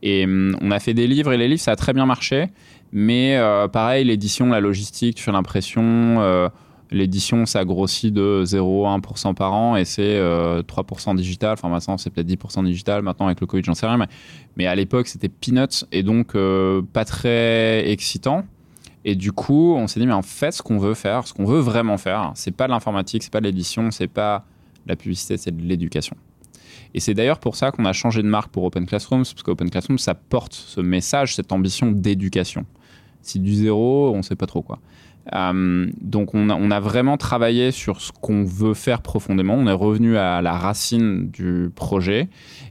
Et hum, on a fait des livres et les livres, ça a très bien marché. Mais euh, pareil, l'édition, la logistique, tu fais l'impression. Euh, L'édition, ça grossit de 0,1% par an et c'est euh, 3% digital. Enfin, maintenant, c'est peut-être 10% digital. Maintenant, avec le Covid, j'en sais rien. Mais, mais à l'époque, c'était peanuts et donc euh, pas très excitant. Et du coup, on s'est dit, mais en fait, ce qu'on veut faire, ce qu'on veut vraiment faire, c'est pas de l'informatique, c'est pas de l'édition, c'est pas de la publicité, c'est de l'éducation. Et c'est d'ailleurs pour ça qu'on a changé de marque pour Open Classrooms, parce qu'Open Classrooms, ça porte ce message, cette ambition d'éducation. Si du zéro, on sait pas trop quoi. Euh, donc on a, on a vraiment travaillé sur ce qu'on veut faire profondément. On est revenu à la racine du projet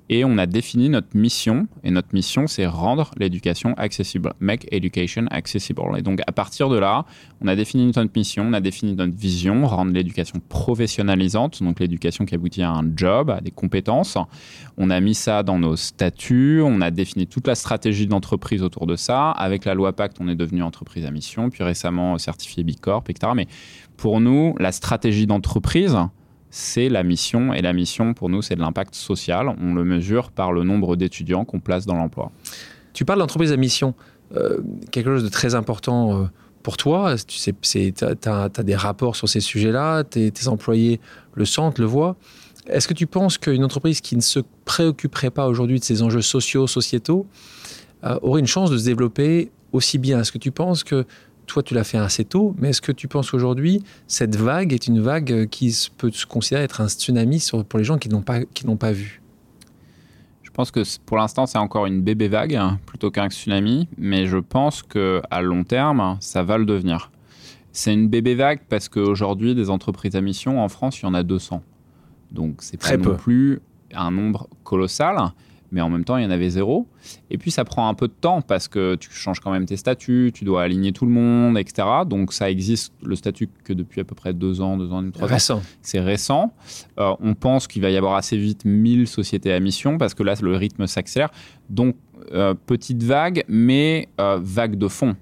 et on a défini notre mission. Et notre mission, c'est rendre l'éducation accessible. Make education accessible. Et donc à partir de là, on a défini notre mission, on a défini notre vision, rendre l'éducation professionnalisante, donc l'éducation qui aboutit à un job, à des compétences. On a mis ça dans nos statuts, on a défini toute la stratégie d'entreprise autour de ça. Avec la loi Pacte, on est devenu entreprise à mission, puis récemment certifié B Corp, etc. Mais pour nous, la stratégie d'entreprise, c'est la mission. Et la mission, pour nous, c'est de l'impact social. On le mesure par le nombre d'étudiants qu'on place dans l'emploi. Tu parles d'entreprise à mission, euh, quelque chose de très important euh, pour toi. Tu as, des rapports sur ces sujets-là, tes, tes employés le sentent, le voient. Est-ce que tu penses qu'une entreprise qui ne se préoccuperait pas aujourd'hui de ces enjeux sociaux, sociétaux, euh, aurait une chance de se développer aussi bien? Est-ce que tu penses que toi, tu l'as fait assez tôt, mais est-ce que tu penses qu'aujourd'hui, cette vague est une vague qui se- peut se considérer être un tsunami sur- pour les gens qui n'ont pas, qui pas vu? Je pense que pour l'instant, c'est encore une bébé vague hein, plutôt qu'un tsunami, mais je pense qu'à long terme, ça va le devenir. C'est une bébé vague parce qu'aujourd'hui, des entreprises à mission, en France, il y en a 200. Donc, c'est pas Très non peu. plus un nombre colossal, mais en même temps, il y en avait zéro. Et puis, ça prend un peu de temps parce que tu changes quand même tes statuts, tu dois aligner tout le monde, etc. Donc, ça existe le statut que depuis à peu près deux ans, deux ans trois ans Récent. c'est récent. Euh, on pense qu'il va y avoir assez vite 1000 sociétés à mission parce que là, le rythme s'accélère. Donc, euh, petite vague, mais euh, vague de fond.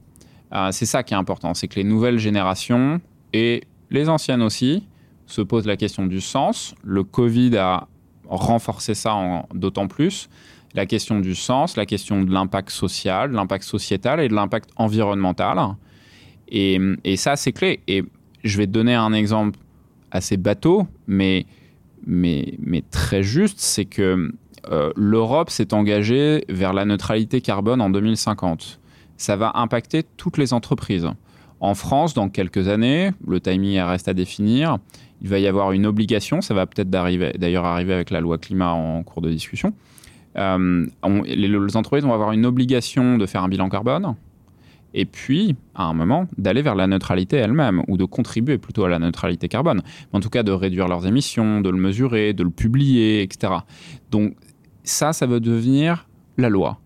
C'est ça qui est important, c'est que les nouvelles générations et les anciennes aussi se posent la question du sens. Le Covid a renforcé ça d'autant plus. La question du sens, la question de l'impact social, de l'impact sociétal et de l'impact environnemental. Et, et ça, c'est clé. Et je vais te donner un exemple assez bateau, mais, mais, mais très juste, c'est que euh, l'Europe s'est engagée vers la neutralité carbone en 2050. Ça va impacter toutes les entreprises. En France, dans quelques années, le timing reste à définir, il va y avoir une obligation, ça va peut-être d'ailleurs arriver avec la loi climat en cours de discussion. Euh, les, les entreprises vont avoir une obligation de faire un bilan carbone, et puis, à un moment, d'aller vers la neutralité elle-même, ou de contribuer plutôt à la neutralité carbone. En tout cas, de réduire leurs émissions, de le mesurer, de le publier, etc. Donc, ça, ça va devenir la loi.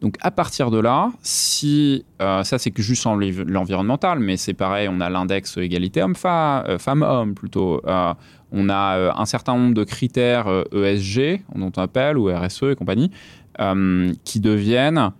Donc à partir de là, si ça c'est que juste l'environnemental, mais c'est pareil, on a l'index égalité homme-femme, plutôt. on a un certain nombre de critères ESG, dont on appelle, ou RSE et compagnie, qui deviennent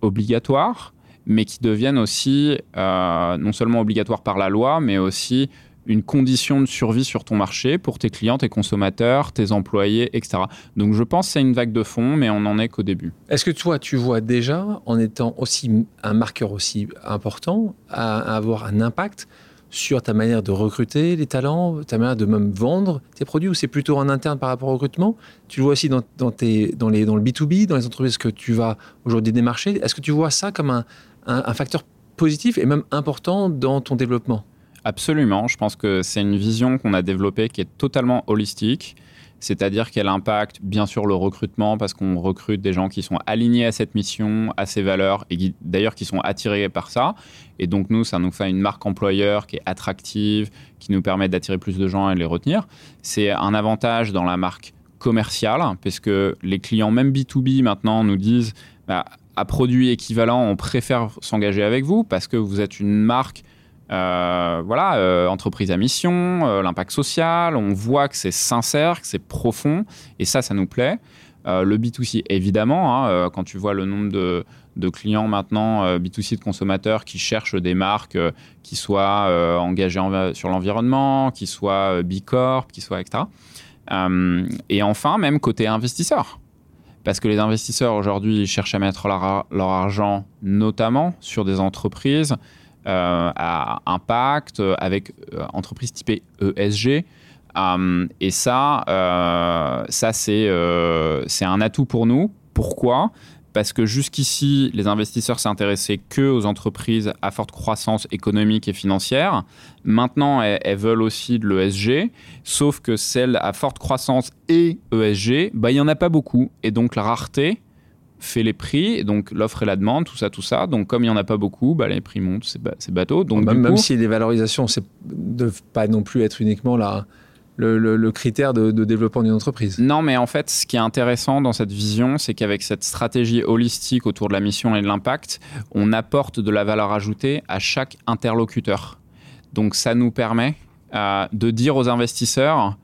obligatoires mais qui deviennent aussi euh, non seulement obligatoires par la loi, mais aussi une condition de survie sur ton marché pour tes clients, tes consommateurs, tes employés, etc. Donc je pense que c'est une vague de fond, mais on n'en est qu'au début. Est-ce que toi, tu vois déjà, en étant aussi un marqueur aussi important, à avoir un impact sur ta manière de recruter les talents, ta manière de même vendre tes produits, ou c'est plutôt en interne par rapport au recrutement? Tu le vois aussi dans, tes, les, dans le B2B, dans les entreprises que tu vas aujourd'hui démarcher. Est-ce que tu vois ça comme un, facteur positif et même important dans ton développement? Absolument, je pense que c'est une vision qu'on a développée qui est totalement holistique, c'est-à-dire qu'elle impacte bien sûr le recrutement parce qu'on recrute des gens qui sont alignés à cette mission, à ces valeurs et d'ailleurs qui sont attirés par ça. Et donc nous, ça nous fait une marque employeur qui est attractive, qui nous permet d'attirer plus de gens et de les retenir. C'est un avantage dans la marque commerciale puisque les clients, même B2B maintenant, nous disent bah, à produit équivalent, on préfère s'engager avec vous parce que vous êtes une marque, euh, voilà, euh, entreprise à mission, euh, l'impact social. On voit que c'est sincère, que c'est profond, et ça, ça nous plaît. le B2C, évidemment, hein, quand tu vois le nombre de, clients maintenant, B2C de consommateurs qui cherchent des marques qui soient engagées sur l'environnement, qui soient B Corp, qui soient etc. et enfin, même côté investisseur parce que les investisseurs aujourd'hui cherchent à mettre leur, argent notamment sur des entreprises à impact, avec euh, entreprises typées ESG. Euh, et ça, ça c'est un atout pour nous. Pourquoi? Parce que jusqu'ici, les investisseurs s'intéressaient que aux entreprises à forte croissance économique et financière. Maintenant, elles, veulent aussi de l'ESG, sauf que celles à forte croissance et ESG, bah, il n'y en a pas beaucoup. Et donc, la rareté fait les prix, donc l'offre et la demande, tout ça, tout ça. Donc, comme il n'y en a pas beaucoup, bah, les prix montent, c'est bateau. Donc, même, même si les valorisations, ne pas non plus être uniquement là le, critère de, développement d'une entreprise. Non, mais en fait, ce qui est intéressant dans cette vision, c'est qu'avec cette stratégie holistique autour de la mission et de l'impact, on apporte de la valeur ajoutée à chaque interlocuteur. Donc ça nous permet euh, de dire aux investisseurs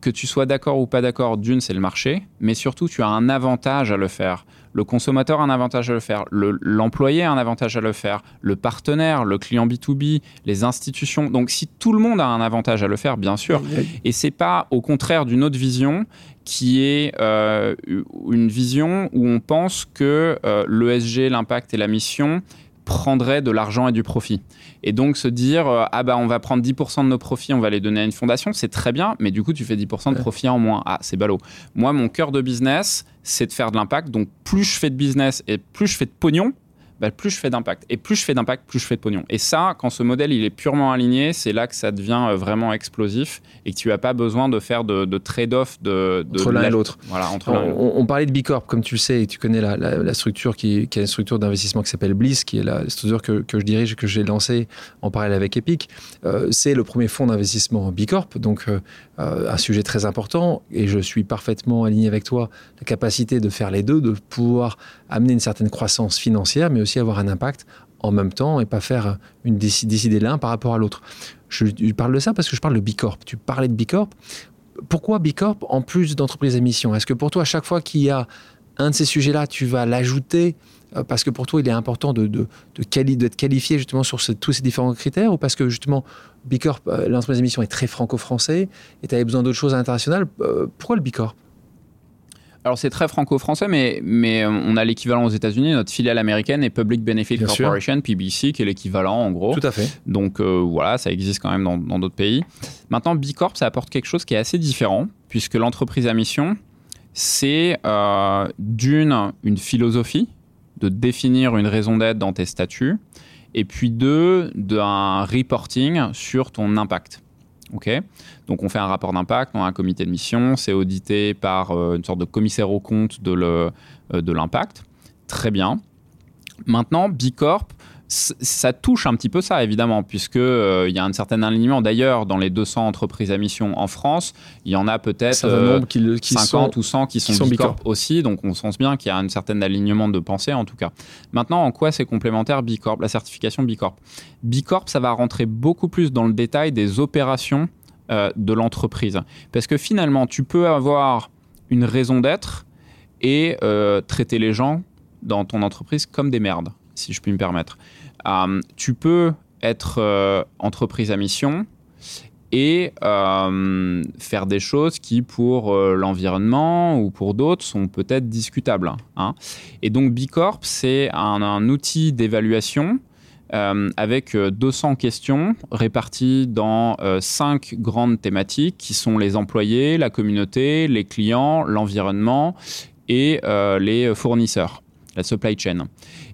que tu sois d'accord ou pas d'accord, d'une, c'est le marché, mais surtout, tu as un avantage à le faire. Le consommateur a un avantage à le faire, l'employé a un avantage à le faire, le partenaire, le client B2B, les institutions. Donc si tout le monde a un avantage à le faire, bien sûr, et c'est pas au contraire d'une autre vision qui est euh, une vision où on pense que euh, l'ESG, l'impact et la mission prendrait de l'argent et du profit. Et donc se dire, euh, ah bah on va prendre 10% de nos profits, on va les donner à une fondation, c'est très bien, mais du coup tu fais 10% de profit en moins. Ah, c'est ballot. Moi, mon cœur de business, c'est de faire de l'impact. Donc plus je fais de business et plus je fais de pognon, bah, plus je fais d'impact. Et plus je fais d'impact, plus je fais de pognon. Et ça, quand ce modèle il est purement aligné, c'est là que ça devient euh, vraiment explosif et que tu n'as pas besoin de faire de, trade-off de, entre l'un et l'autre. Voilà, entre on, on, parlait de Bicorp, comme tu le sais, et tu connais la, structure qui, qui, est une structure d'investissement qui s'appelle Bliss, qui est la structure que, que je dirige, que j'ai lancée en parallèle avec Epic. Euh, c'est le premier fonds d'investissement Bicorp, donc euh, un sujet très important. Et je suis parfaitement aligné avec toi, la capacité de faire les deux, de pouvoir amener une certaine croissance financière, mais aussi avoir un impact en même temps et pas faire une décider l'un par rapport à l'autre. Je, parle de ça parce que je parle de Bicorp. Tu parlais de Bicorp. Pourquoi Bicorp en plus d'entreprises à mission? Est-ce que pour toi, à chaque fois qu'il y a un de ces sujets-là, tu vas l'ajouter euh, parce que pour toi, il est important de, de, d'être qualifié justement sur tous ces différents critères ou parce que justement, Bicorp, euh, l'entreprise à mission est très franco-français et tu avais besoin d'autres choses internationales euh, Pourquoi le Bicorp? Alors c'est très franco-français, mais, mais on a l'équivalent aux États-Unis. Notre filiale américaine est Public Benefit Corporation, PBC, qui est l'équivalent en gros. Tout à fait. Donc euh, voilà, ça existe quand même dans d'autres pays. Maintenant, B Corp, ça apporte quelque chose qui est assez différent, puisque l'entreprise à mission, c'est euh, d'une, une philosophie de définir une raison d'être dans tes statuts, et puis deux, d'un reporting sur ton impact. Ok, donc on fait un rapport d'impact, on a un comité de mission, c'est audité par euh, une sorte de commissaire au compte de, euh, de l'impact. Très bien. Maintenant, B Corp ça touche un petit peu ça, évidemment, puisque euh, il y a un certain alignement. D'ailleurs, dans les 200 entreprises à mission en France, il y en a peut-être euh, 50 ou 100 qui sont, Bicorp, aussi. Donc, on sent bien qu'il y a un certain alignement de pensée, en tout cas. Maintenant, en quoi c'est complémentaire Bicorp, la certification Bicorp Bicorp, ça va rentrer beaucoup plus dans le détail des opérations euh, de l'entreprise. Parce que finalement, tu peux avoir une raison d'être et euh, traiter les gens dans ton entreprise comme des merdes, si je puis me permettre. Euh, tu peux être entreprise à mission et faire des choses qui, pour l'environnement ou pour d'autres, sont peut-être discutables. Hein. Et donc, Bicorp, c'est un outil d'évaluation euh, avec 200 euh, questions réparties dans euh, cinq grandes thématiques qui sont les employés, la communauté, les clients, l'environnement et les fournisseurs, la supply chain.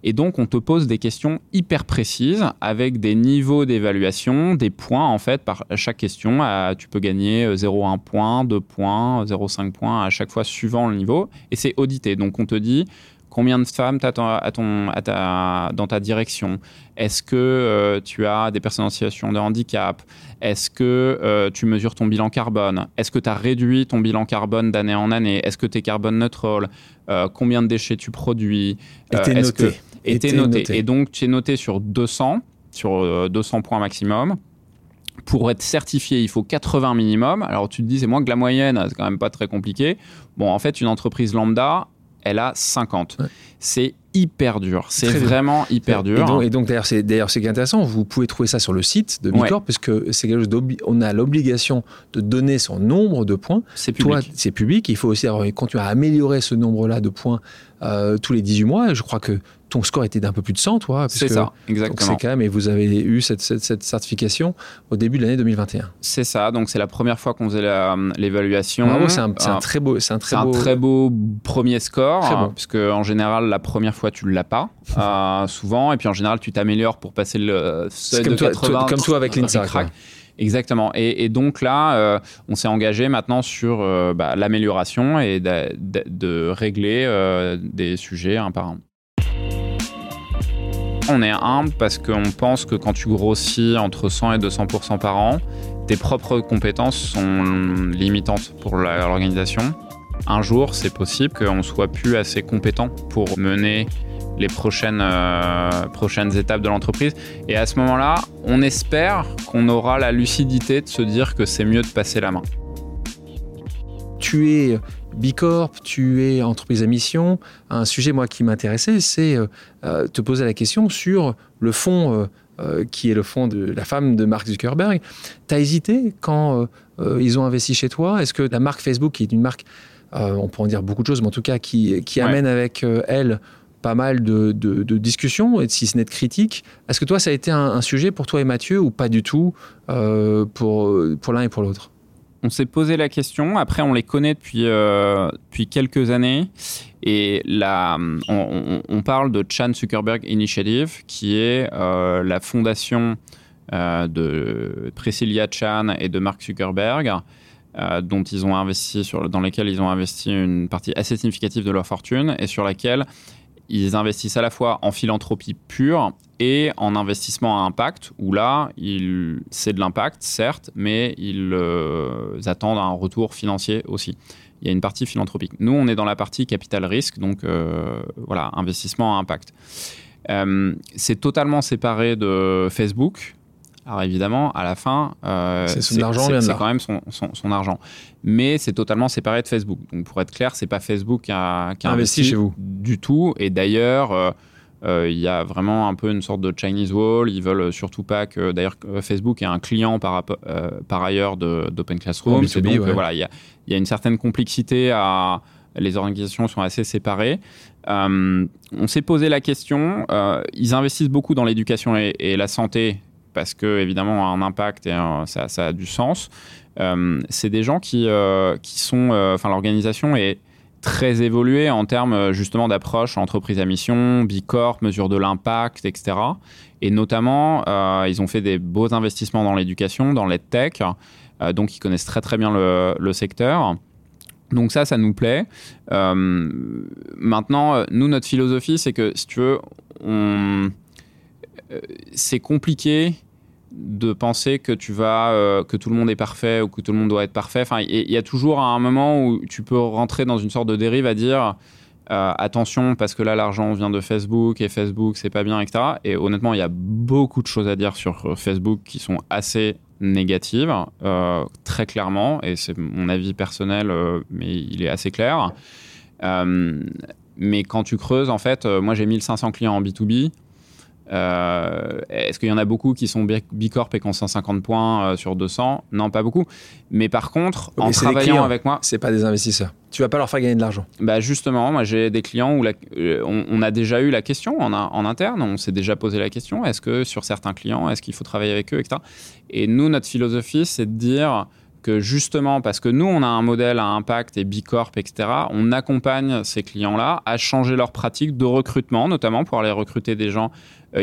Et donc, on te pose des questions hyper précises avec des niveaux d'évaluation, des points en fait par chaque question. tu peux gagner 0,1 point, 2 points, 0,5 points à chaque fois suivant le niveau. Et c'est audité. Donc, on te dit Combien de femmes tu as, dans ta direction Est-ce que euh, tu as des personnes en situation de handicap? Est-ce que euh, tu mesures ton bilan carbone? Est-ce que tu as réduit ton bilan carbone d'année en année? Est-ce que tu es carbone neutral? Euh, Combien de déchets tu produis? Et tu noté. Et noté. Et donc, tu es noté sur 200, sur 200 points maximum pour être certifié, il faut 80 minimum. Alors tu te dis, c'est moins que la moyenne, c'est quand même pas très compliqué. Bon, en fait, une entreprise lambda, elle a 50. C'est hyper dur. C'est vraiment hyper dur. Et donc, d'ailleurs, c'est d'ailleurs c'est intéressant. Vous pouvez trouver ça sur le site de Bicorp parce que c'est quelque chose on a l'obligation de donner son nombre de points. C'est public. c'est public. Il faut aussi continuer à améliorer ce nombre-là de points euh, tous les 18 mois. Je crois que ton score était d'un peu plus de 100, toi. C'est ça, exactement. C'est quand même, et vous avez eu cette, cette, certification au début de l'année 2021. C'est ça, donc c'est la première fois qu'on faisait l'évaluation. c'est un, un, très beau, c'est un très, beau... un très beau premier score, très beau. puisque en général, la première fois, tu ne l'as pas, [LAUGHS] euh, souvent, et puis en général, tu t'améliores pour passer le seuil de 80. comme toi avec l'INSA. Exactement. Et, donc là, euh, on s'est engagé maintenant sur euh, bah, l'amélioration et de, de régler des sujets un par un. On est humble parce qu'on pense que quand tu grossis entre 100 et 200% par an, tes propres compétences sont limitantes pour l'organisation. Un jour, c'est possible qu'on soit plus assez compétent pour mener les prochaines, euh, prochaines étapes de l'entreprise. Et à ce moment-là, on espère qu'on aura la lucidité de se dire que c'est mieux de passer la main. Tu es Bicorp, tu es entreprise à mission. Un sujet, moi, qui m'intéressait, c'est euh, euh, te poser la question sur le fond euh, qui est le fond de la femme de Mark Zuckerberg. Tu as hésité quand ils ont investi chez toi? Est-ce que la marque Facebook, qui est une marque, on peut en dire beaucoup de choses, mais en tout cas, qui, amène avec elle pas mal de, discussions, et si ce n'est de critiques. Est-ce que toi, ça a été un, sujet pour toi et Mathieu ou pas du tout pour, pour l'un et pour l'autre? On s'est posé la question. Après, on les connaît depuis, euh, quelques années. Et là, on, parle de Chan Zuckerberg Initiative, qui est euh, la fondation euh, de Priscilla Chan et de Mark Zuckerberg, dont dans lesquels ils ont investi une partie assez significative de leur fortune et sur laquelle ils investissent à la fois en philanthropie pure et en investissement à impact, où là, c'est de l'impact, certes, mais ils euh, attendent un retour financier aussi. Il y a une partie philanthropique. Nous, on est dans la partie capital risque, donc euh, voilà, investissement à impact. Euh, c'est totalement séparé de Facebook, alors évidemment, à la fin, euh, c'est quand même son, argent. Mais c'est totalement séparé de Facebook. Donc pour être clair, c'est pas Facebook qui a, investi, chez vous du tout. Et d'ailleurs, euh, euh, il y a vraiment un peu une sorte de Chinese wall. Ils veulent surtout pas que. D'ailleurs, Facebook est un client par, par ailleurs d'Open Classroom. donc voilà, il y a, une certaine complexité à. Les organisations sont assez séparées. on s'est posé la question. ils investissent beaucoup dans l'éducation et la santé parce que évidemment un impact et ça, a du sens. Euh, c'est des gens qui, euh, qui sont, euh, enfin l'organisation est très évoluée en termes justement d'approche entreprise à mission, Bicorp, mesure de l'impact, etc. Et notamment, ils ont fait des beaux investissements dans l'éducation, dans l'EdTech, donc ils connaissent très très bien le, le secteur. Donc ça, ça nous plaît. maintenant, nous, notre philosophie, c'est que si tu veux, c'est compliqué de penser que tu vas que tout le monde est parfait ou que tout le monde doit être parfait. Enfin, il y, a toujours un moment où tu peux rentrer dans une sorte de dérive à dire attention parce que là l'argent vient de Facebook et Facebook c'est pas bien, etc. Et honnêtement, il y a beaucoup de choses à dire sur Facebook qui sont assez négatives, euh, très clairement, et c'est mon avis personnel, euh, mais il est assez clair. Euh, mais quand tu creuses, en fait, moi j'ai 1500 clients en B2B. Euh, est-ce qu'il y en a beaucoup qui sont Bicorp et qui ont 150 points euh, sur 200 Non, pas beaucoup. Mais par contre, en travaillant avec moi. C'est pas des investisseurs. Tu vas pas leur faire gagner de l'argent. Bah justement, moi j'ai des clients où euh, on, a déjà eu la question en, en interne, on s'est déjà posé la question est-ce que sur certains clients, est-ce qu'il faut travailler avec eux, etc. Et nous, notre philosophie, c'est de dire que justement, parce que nous, on a un modèle à impact et Bicorp, etc., on accompagne ces clients-là à changer leurs pratiques de recrutement, notamment pour aller recruter des gens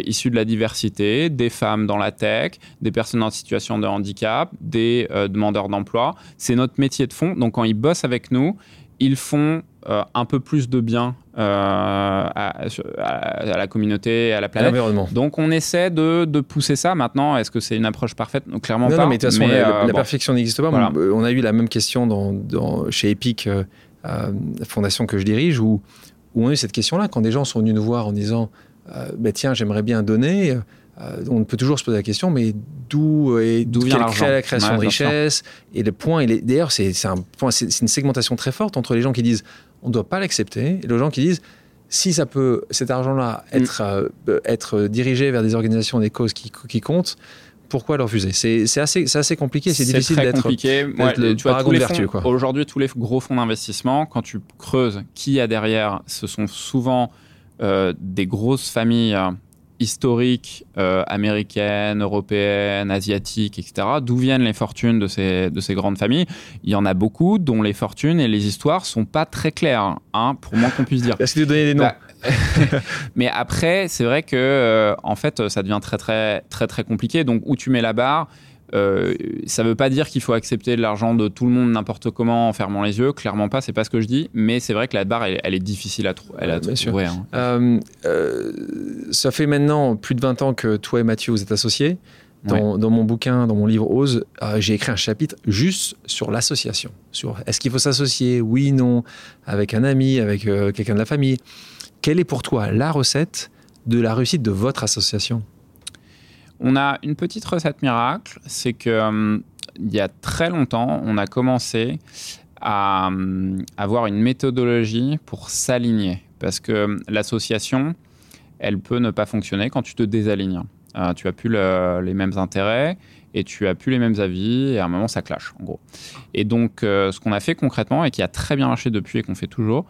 issus de la diversité, des femmes dans la tech, des personnes en situation de handicap, des euh, demandeurs d'emploi. C'est notre métier de fond. Donc, quand ils bossent avec nous, ils font euh, un peu plus de bien à, la communauté, à la planète. Donc on essaie de, pousser ça. Maintenant, est-ce que c'est une approche parfaite? Clairement pas. Non, mais de toute façon, la, perfection n'existe pas. On a eu la même question dans, chez Epic, la fondation que je dirige, où, où on a eu cette question-là. Quand des gens sont venus nous voir en disant bah, Tiens, j'aimerais bien donner. Euh, on peut toujours se poser la question, mais d'où d'où vient la création de richesse. Et le point, d'ailleurs, c'est un point, c'est une segmentation très forte entre les gens qui disent on ne doit pas l'accepter et les gens qui disent si ça peut, cet argent-là, mm. être, euh, être dirigé vers des organisations, des causes qui, qui comptent, pourquoi le refuser? C'est assez, assez compliqué, c'est difficile d'être compliqué. tu vois, tous les Aujourd'hui, tous les gros fonds d'investissement, quand tu creuses qui y a derrière, ce sont souvent euh, des grosses familles historiques euh, américaines, européennes, asiatiques, etc. D'où viennent les fortunes de ces, de ces grandes familles? Il y en a beaucoup dont les fortunes et les histoires sont pas très claires, hein, pour moins qu'on puisse dire. Est-ce que tu donner des noms? Bah, [LAUGHS] mais après, c'est vrai que euh, en fait, ça devient très très très très compliqué. Donc, où tu mets la barre euh, ça ne veut pas dire qu'il faut accepter de l'argent de tout le monde n'importe comment en fermant les yeux. Clairement pas, c'est pas ce que je dis. Mais c'est vrai que la barre, elle, est difficile à, elle trouver. Hein. Euh, euh, ça fait maintenant plus de 20 ans que toi et Mathieu vous êtes associés. Dans, mon bouquin, dans mon livre Ose, j'ai écrit un chapitre juste sur l'association. Sur est-ce qu'il faut s'associer, oui, non, avec un ami, avec quelqu'un de la famille. Quelle est pour toi la recette de la réussite de votre association? On a une petite recette miracle, c'est que euh, il y a très longtemps, on a commencé à euh, avoir une méthodologie pour s'aligner, parce que euh, l'association, elle peut ne pas fonctionner quand tu te désalignes. tu as plus les mêmes intérêts et tu as plus les mêmes avis et à un moment ça clash en gros. Et donc ce qu'on a fait concrètement et qui a très bien marché depuis et qu'on fait toujours,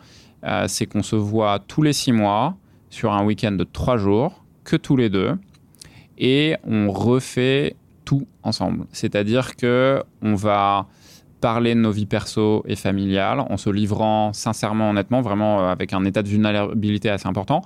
c'est qu'on se voit tous les six mois sur un week-end de trois jours, que tous les deux et on refait tout ensemble. C'est-à-dire que on va parler de nos vies perso et familiales en se livrant sincèrement, honnêtement, vraiment euh, avec un état de vulnérabilité assez important.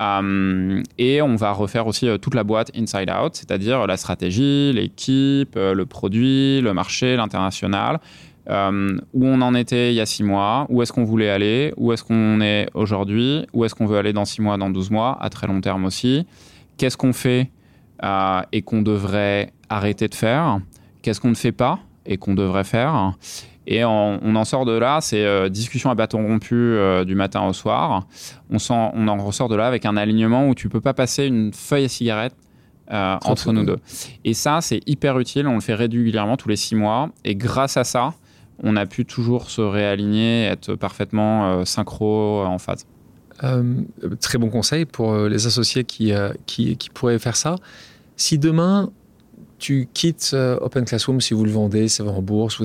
Euh, et on va refaire aussi euh, toute la boîte inside out, c'est-à-dire la stratégie, l'équipe, le produit, le marché, l'international. où on en était il y a six mois, où est-ce qu'on voulait aller, où est-ce qu'on est aujourd'hui, où est-ce qu'on veut aller dans six mois, dans 12 mois, à très long terme aussi. Qu'est-ce qu'on fait euh, et qu'on devrait arrêter de faire Qu'est-ce qu'on ne fait pas et qu'on devrait faire? Et on, en sort de là, c'est euh, discussion à bâton rompu euh, du matin au soir. On, sent, on en ressort de là avec un alignement où tu peux pas passer une feuille à cigarette entre nous deux. Et ça, c'est hyper utile. On le fait régulièrement tous les six mois. Et grâce à ça, on a pu toujours se réaligner, être parfaitement synchro en phase. très bon conseil pour les associés qui, qui, qui pourraient faire ça. Si demain, tu quittes euh, Open Classroom, si vous le vendez, ça va en bourse,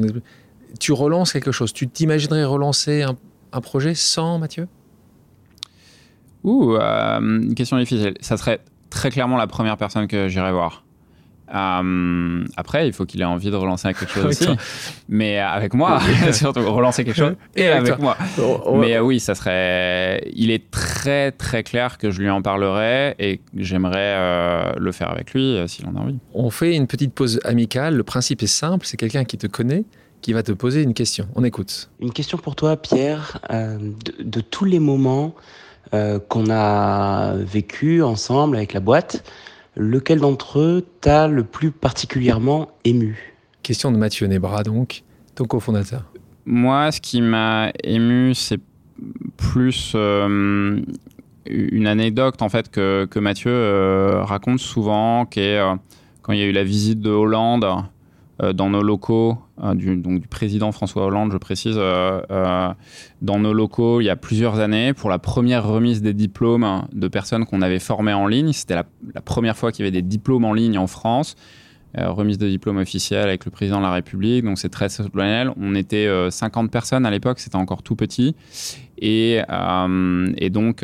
tu relances quelque chose, tu t'imaginerais relancer un, projet sans Mathieu? Ouh, euh, question difficile. Ça serait très clairement la première personne que j'irais voir. Euh, après, il faut qu'il ait envie de relancer quelque chose aussi. Mais avec moi, [LAUGHS] [LAUGHS] surtout relancer quelque chose et, avec, moi. Mais euh, oui, ça serait. Il est très très clair que je lui en parlerai et j'aimerais euh, le faire avec lui s'il en a envie. On fait une petite pause amicale. Le principe est simple c'est quelqu'un qui te connaît qui va te poser une question. On écoute. Une question pour toi, Pierre. de, tous les moments qu'on a vécu ensemble avec la boîte, lequel d'entre eux t'a le plus particulièrement ému? Question de Mathieu Nebra, donc, ton cofondateur. Moi, ce qui m'a ému, c'est plus euh, une anecdote en fait que, que Mathieu euh, raconte souvent, qui est euh, quand il y a eu la visite de Hollande dans nos locaux, du, donc du président François Hollande, je précise, dans nos locaux il y a plusieurs années pour la première remise des diplômes de personnes qu'on avait formées en ligne. C'était la, première fois qu'il y avait des diplômes en ligne en France. Euh, remise de diplôme officiel avec le président de la République. Donc c'est très solennel. On était 50 euh, personnes à l'époque, c'était encore tout petit. Et, euh, et donc,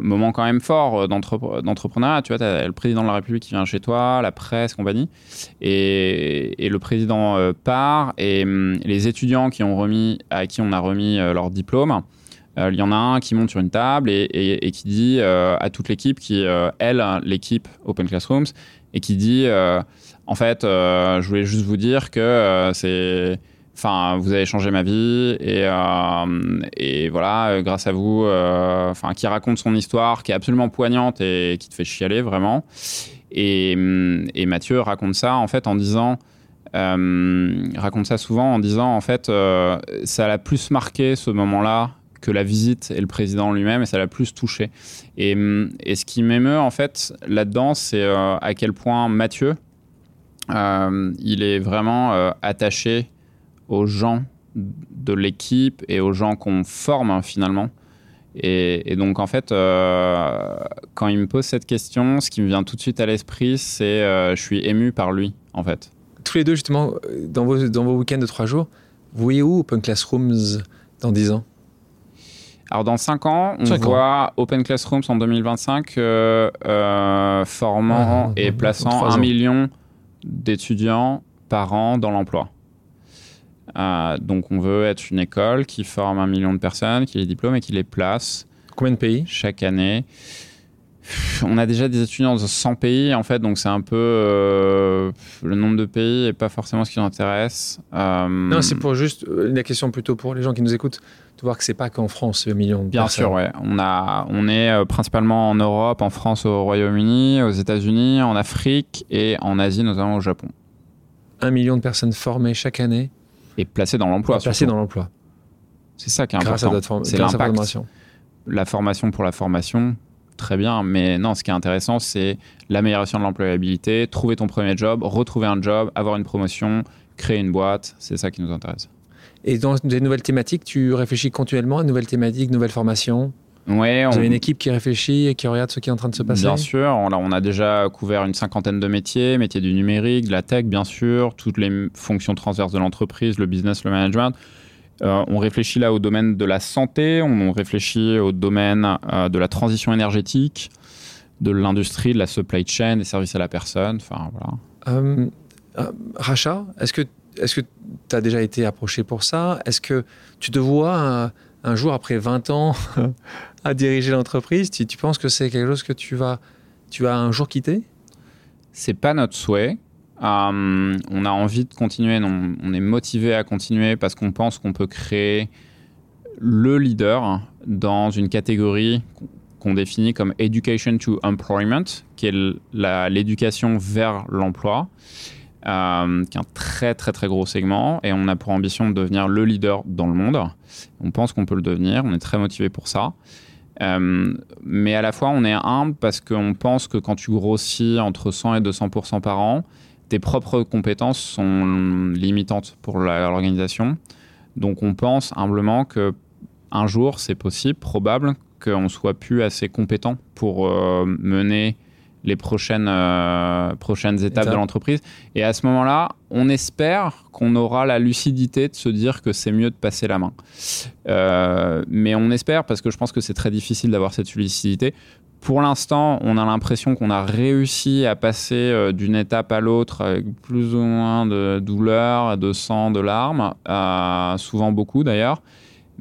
moment quand même fort d'entrepreneuriat. Tu vois, as le président de la République qui vient chez toi, la presse, compagnie. Et, et le président part. Et hum, les étudiants qui ont remis, à qui on a remis leur diplôme, il y en a un qui monte sur une table et, et qui dit à toute l'équipe qui, elle, l'équipe Open Classrooms, et qui dit euh, en fait, euh, je voulais juste vous dire que euh, c'est. Enfin, vous avez changé ma vie et, voilà, grâce à vous, qui raconte son histoire, qui est absolument poignante et qui te fait chialer vraiment. Et, et Mathieu raconte ça en fait en disant, raconte ça souvent en disant en fait, ça l'a plus marqué ce moment-là que la visite et le président lui-même, et ça l'a plus touché. Et, ce qui m'émeut, en fait, là-dedans, c'est euh, à quel point Mathieu, euh, il est vraiment euh, attaché aux gens de l'équipe et aux gens qu'on forme, hein, finalement. Et, donc, en fait, quand il me pose cette question, ce qui me vient tout de suite à l'esprit, c'est je suis ému par lui, en fait. Tous les deux, justement, dans vos, dans vos week-ends de trois jours, vous voyez où Open Classrooms dans dix ans? Alors dans 5 ans, on voit Open Classrooms en 2025 euh, euh, formant et plaçant un million d'étudiants par an dans l'emploi. Euh, donc on veut être une école qui forme un million de personnes, qui les diplôme et qui les place. Combien de pays? Chaque année on a déjà des étudiants dans 100 pays, en fait, donc c'est un peu. Le nombre de pays n'est pas forcément ce qui nous intéresse. Non, c'est pour juste. La question plutôt pour les gens qui nous écoutent, de voir que c'est pas qu'en France, le million de Bien sûr, ouais. On, a, on est principalement en Europe, en France, au Royaume-Uni, aux États-Unis, en Afrique et en Asie, notamment au Japon. Un million de personnes formées chaque année. Et placées dans l'emploi. Placées dans l'emploi. C'est ça qui est important. C'est l'impact. La formation pour la formation, très bien. Mais non, ce qui est intéressant, c'est l'amélioration de l'employabilité, trouver ton premier job, retrouver un job, avoir une promotion, créer une boîte. C'est ça qui nous intéresse. Et dans des nouvelles thématiques, tu réfléchis continuellement à de nouvelles thématiques, nouvelles formations? Ouais, Vous avez une équipe qui réfléchit et qui regarde ce qui est en train de se passer? Bien sûr, on a, on a déjà couvert une cinquantaine de métiers, métiers du numérique, de la tech bien sûr, toutes les fonctions transverses de l'entreprise, le business, le management. Euh, on réfléchit là au domaine de la santé, on réfléchit au domaine euh, de la transition énergétique, de l'industrie, de la supply chain, des services à la personne. Enfin, voilà. Euh, rachat, est-ce que est-ce que tu as déjà été approché pour ça? Est-ce que tu te vois un, jour après 20 ans [LAUGHS] à diriger l'entreprise tu, tu, penses que c'est quelque chose que tu vas, tu vas un jour quitter? C'est pas notre souhait. Euh, on a envie de continuer, on, est motivé à continuer parce qu'on pense qu'on peut créer le leader dans une catégorie qu'on définit comme Education to Employment, qui est l'éducation vers l'emploi, euh, qui est un très très très gros segment, et on a pour ambition de devenir le leader dans le monde. On pense qu'on peut le devenir, on est très motivé pour ça. Euh, mais à la fois, on est humble parce qu'on pense que quand tu grossis entre 100 et 200% par an, tes propres compétences sont limitantes pour l'organisation. Donc on pense humblement que un jour, c'est possible, probable, qu'on soit plus assez compétent pour euh, mener les prochaines, euh, prochaines étapes de l'entreprise. Et à ce moment-là, on espère qu'on aura la lucidité de se dire que c'est mieux de passer la main. Euh, mais on espère, parce que je pense que c'est très difficile d'avoir cette lucidité, pour l'instant, on a l'impression qu'on a réussi à passer euh, d'une étape à l'autre avec plus ou moins de douleur, de sang, de larmes, souvent beaucoup d'ailleurs.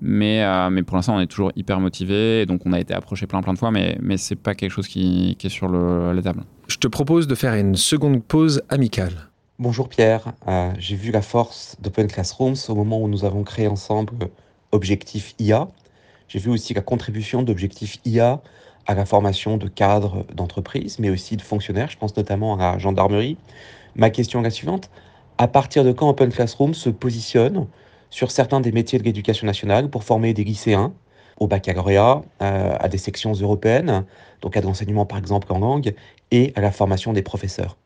Mais, euh, mais pour l'instant, on est toujours hyper motivé. Donc, on a été approché plein, plein de fois, mais, mais ce n'est pas quelque chose qui, qui est sur le, la table. Je te propose de faire une seconde pause amicale. Bonjour Pierre. J'ai vu la force d'Open Classrooms au moment où nous avons créé ensemble Objectif IA. J'ai vu aussi la contribution d'Objectif IA à la formation de cadres d'entreprise, mais aussi de fonctionnaires. Je pense notamment à la gendarmerie. Ma question est la suivante. À partir de quand Open Classroom se positionne sur certains des métiers de l'éducation nationale pour former des lycéens au baccalauréat, euh, à des sections européennes, donc à l'enseignement par exemple en langue, et à la formation des professeurs.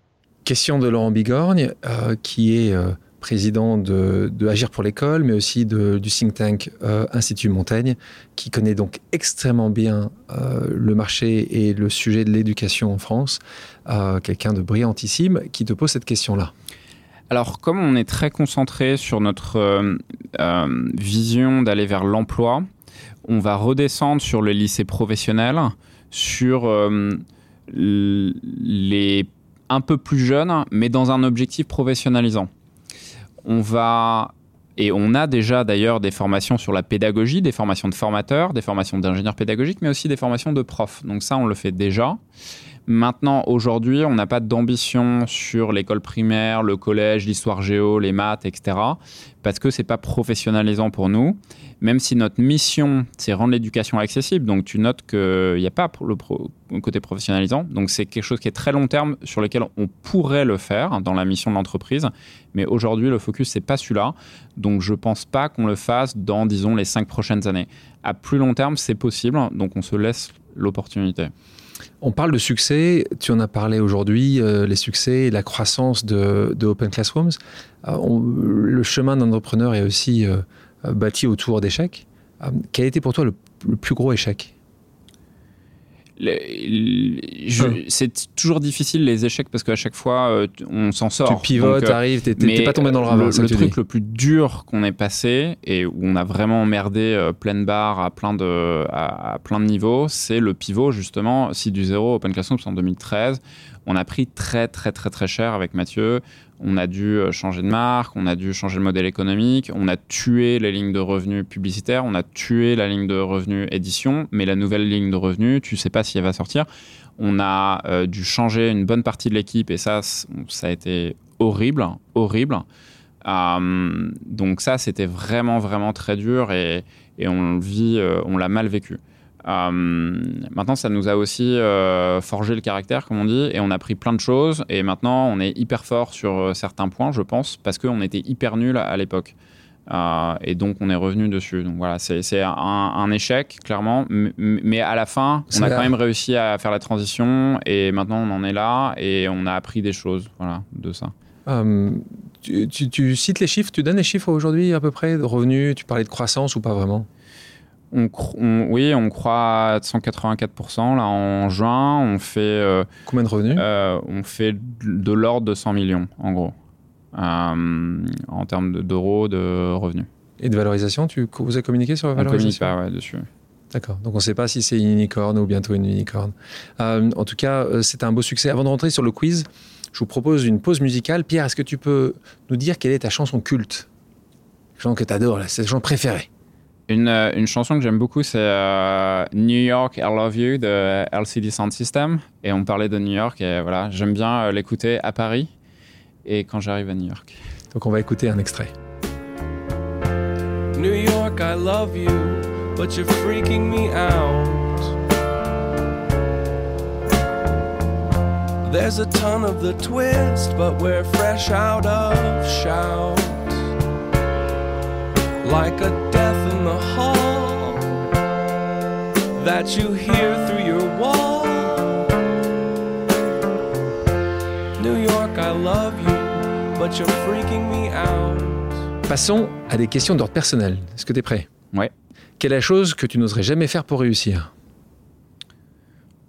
Question de Laurent Bigorgne, euh, qui est euh, président de, Agir pour l'école, mais aussi du think tank Institut Montaigne, qui connaît donc extrêmement bien le marché et le sujet de l'éducation en France. Quelqu'un de brillantissime qui te pose cette question-là. Alors, comme on est très concentré sur notre vision d'aller vers l'emploi, on va redescendre sur le lycée professionnel, sur euh, les un peu plus jeunes, mais dans un objectif professionnalisant. On va et on a déjà d'ailleurs des formations sur la pédagogie, des formations de formateurs, des formations d'ingénieurs pédagogiques, mais aussi des formations de profs. Donc ça, on le fait déjà. Maintenant, aujourd'hui, on n'a pas d'ambition sur l'école primaire, le collège, l'histoire géo, les maths, etc. Parce que c'est pas professionnalisant pour nous. Même si notre mission, c'est rendre l'éducation accessible. Donc, tu notes qu'il n'y a pas le, côté professionnalisant. Donc, c'est quelque chose qui est très long terme sur lequel on pourrait le faire dans la mission de l'entreprise. Mais aujourd'hui, le focus, c'est pas celui-là. Donc, je pense pas qu'on le fasse dans, disons, les cinq prochaines années. À plus long terme, c'est possible. Donc, on se laisse l'opportunité. On parle de succès, tu en as parlé aujourd'hui, euh, les succès et la croissance de, Open Classrooms. Euh, le chemin d'entrepreneur est aussi euh, bâti autour d'échecs. quel été pour toi le plus gros échec? C'est toujours difficile les échecs parce qu'à chaque fois euh, on s'en sort. Tu pivotes, euh, arrives, t'es pas tombé dans le ravin. Le, truc le plus dur qu'on ait passé et où on a vraiment emmerdé euh, pleine barre à plein de, à, plein de niveaux, c'est le pivot justement. Si du zéro Open Classroom en 2013, on a pris très très très très cher avec Mathieu on a dû euh, changer de marque, on a dû changer le modèle économique, on a tué les lignes de revenus publicitaires, on a tué la ligne de revenus édition, mais la nouvelle ligne de revenus, tu sais pas si elle va sortir. On a euh, dû changer une bonne partie de l'équipe et ça, ça a été horrible, horrible. Euh, donc ça, c'était vraiment, vraiment très dur et, vit, on l'a mal vécu. Euh, maintenant, ça nous a aussi euh, forgé le caractère, comme on dit, et on a pris plein de choses. Et maintenant, on est hyper fort sur euh, certains points, je pense, parce qu'on était hyper nul à, l'époque. et donc, on est revenu dessus. Donc voilà, c'est un, échec, clairement. Mais à la fin, on a quand même réussi à faire la transition. Et maintenant, on en est là. Et on a appris des choses voilà, de ça. tu, tu, cites les chiffres. Tu donnes les chiffres aujourd'hui, à peu près, de revenus? Tu parlais de croissance ou pas vraiment? Oui, on croit à 184% là en juin. On fait euh, combien de revenus? euh, On fait de l'ordre de 100 millions en gros euh, en termes d'euros de, revenus. Et de valorisation, tu vous avez communiqué sur la valorisation? On communique pas ouais, dessus. D'accord. Donc on ne sait pas si c'est une unicorne ou bientôt une unicorne. en tout cas, c'était un beau succès. Avant de rentrer sur le quiz, je vous propose une pause musicale. Pierre, est-ce que tu peux nous dire quelle est ta chanson culte? Chanson que tu adores, c'est ta chanson préférée euh, une, chanson que j'aime beaucoup, c'est euh, New York, I Love You de LCD Sound System. Et on parlait de New York et voilà, j'aime bien euh, l'écouter à Paris et quand j'arrive à New York. Donc on va écouter un extrait. New York, I love you, but you're freaking me out. There's a ton of the twist, but we're fresh out of shout. Like a the hall that you hear through your wall. New York, I love you, but you're freaking me out. Passons à des questions d'ordre personnel. Est-ce que tu es prêt? Ouais. Quelle est la chose que tu n'oserais jamais faire pour réussir?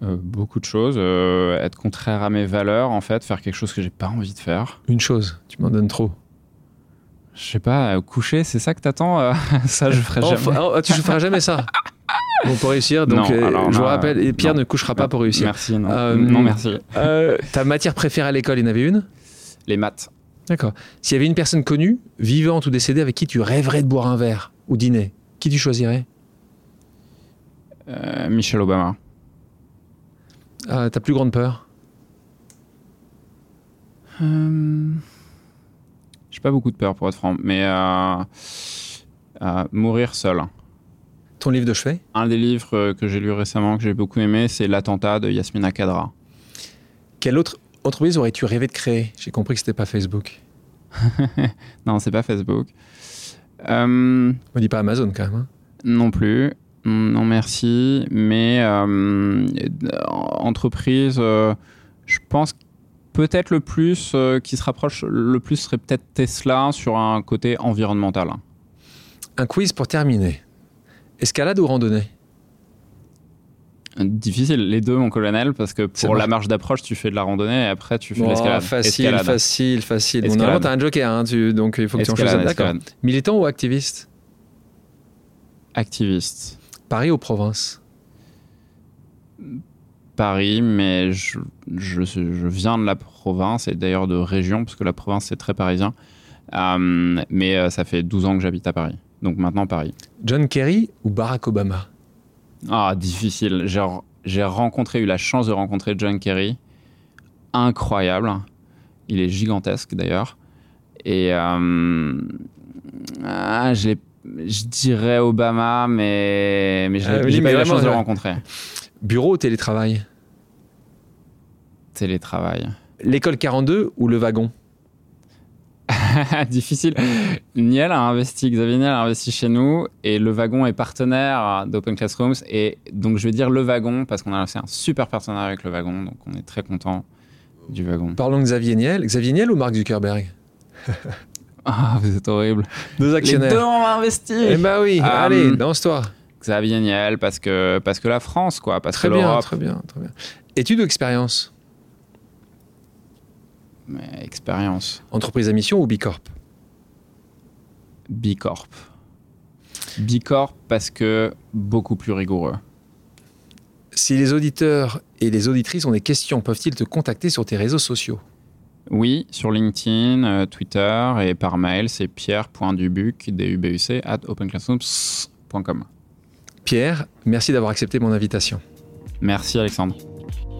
Euh, beaucoup de choses. Euh, être contraire à mes valeurs, en fait, faire quelque chose que j'ai pas envie de faire. Une chose, tu m'en donnes trop. Je sais pas, euh, coucher, c'est ça que t'attends euh, [LAUGHS] Ça, je ferai oh, jamais. Oh, tu ne feras jamais ça [LAUGHS] Bon, pour réussir, donc euh, je vous rappelle, Pierre ne couchera pas pour réussir. Merci, non, merci. ta matière préférée à l'école, il y en avait une? Les maths. D'accord. S'il y avait une personne connue, vivante ou décédée, avec qui tu rêverais de boire un verre ou dîner, qui tu choisirais? Michel Obama. ta plus grande peur? Pas beaucoup de peur pour être franc, mais euh, euh, mourir seul. Ton livre de chevet? Un des livres que j'ai lu récemment, que j'ai beaucoup aimé, c'est L'attentat de Yasmina Kadra. Quelle autre entreprise aurais-tu rêvé de créer? J'ai compris que c'était pas Facebook. [LAUGHS] Non, c'est pas Facebook. Euh, On dit pas Amazon quand même. hein. non plus. Non, merci. Mais euh, entreprise, euh, je pense peut-être le plus euh, qui se rapproche le plus serait peut-être Tesla sur un côté environnemental. Un quiz pour terminer. Escalade ou randonnée? Difficile, les deux, mon colonel, parce que pour la marche d'approche, tu fais de la randonnée et après tu fais de Oh, l'escalade. Facile, Escalade. facile, facile. Bon, Escalade. normalement, t'as un joker, hein, tu- donc il faut que tu en choisisses. D'accord. Militant ou activiste? Activiste. Paris ou province? Paris, mais je, je, je viens de la province et d'ailleurs de région, parce que la province c'est très parisien. Euh, mais euh, ça fait 12 ans que j'habite à Paris. Donc maintenant Paris. John Kerry ou Barack Obama? Ah, difficile. J'ai rencontré, eu la chance de rencontrer John Kerry. Incroyable. Il est gigantesque d'ailleurs. Et euh, ah, je, l'ai- je dirais Obama, mais, Ah oui, j'ai pas eu la chance de le rencontrer. Bureau ou télétravail? Télétravail. L'école 42 ou le wagon [LAUGHS] Difficile. Niel a investi, Xavier Niel a investi chez nous et le wagon est partenaire d'Open Classrooms. Et donc je vais dire le wagon parce qu'on a lancé un super partenariat avec le wagon. Donc on est très content du wagon. Parlons de Xavier Niel. Xavier Niel ou Mark Zuckerberg? [LAUGHS] Ah, vous êtes horrible. Deux Les deux actionnaires. ont investi. Eh ben oui, Euh, allez, lance-toi. Xavier Niel parce que, parce que la France, quoi. Parce Très que bien, très bien, très bien. Études ou expérience expérience. Entreprise à mission ou Bicorp? Bicorp. Bicorp parce que beaucoup plus rigoureux. Si les auditeurs et les auditrices ont des questions, peuvent-ils te contacter sur tes réseaux sociaux? Oui, sur LinkedIn, euh, Twitter et par mail, c'est pierre.dubuc, D-U-B-U-C, at openclassrooms.com. Pierre, merci d'avoir accepté mon invitation. Merci Alexandre.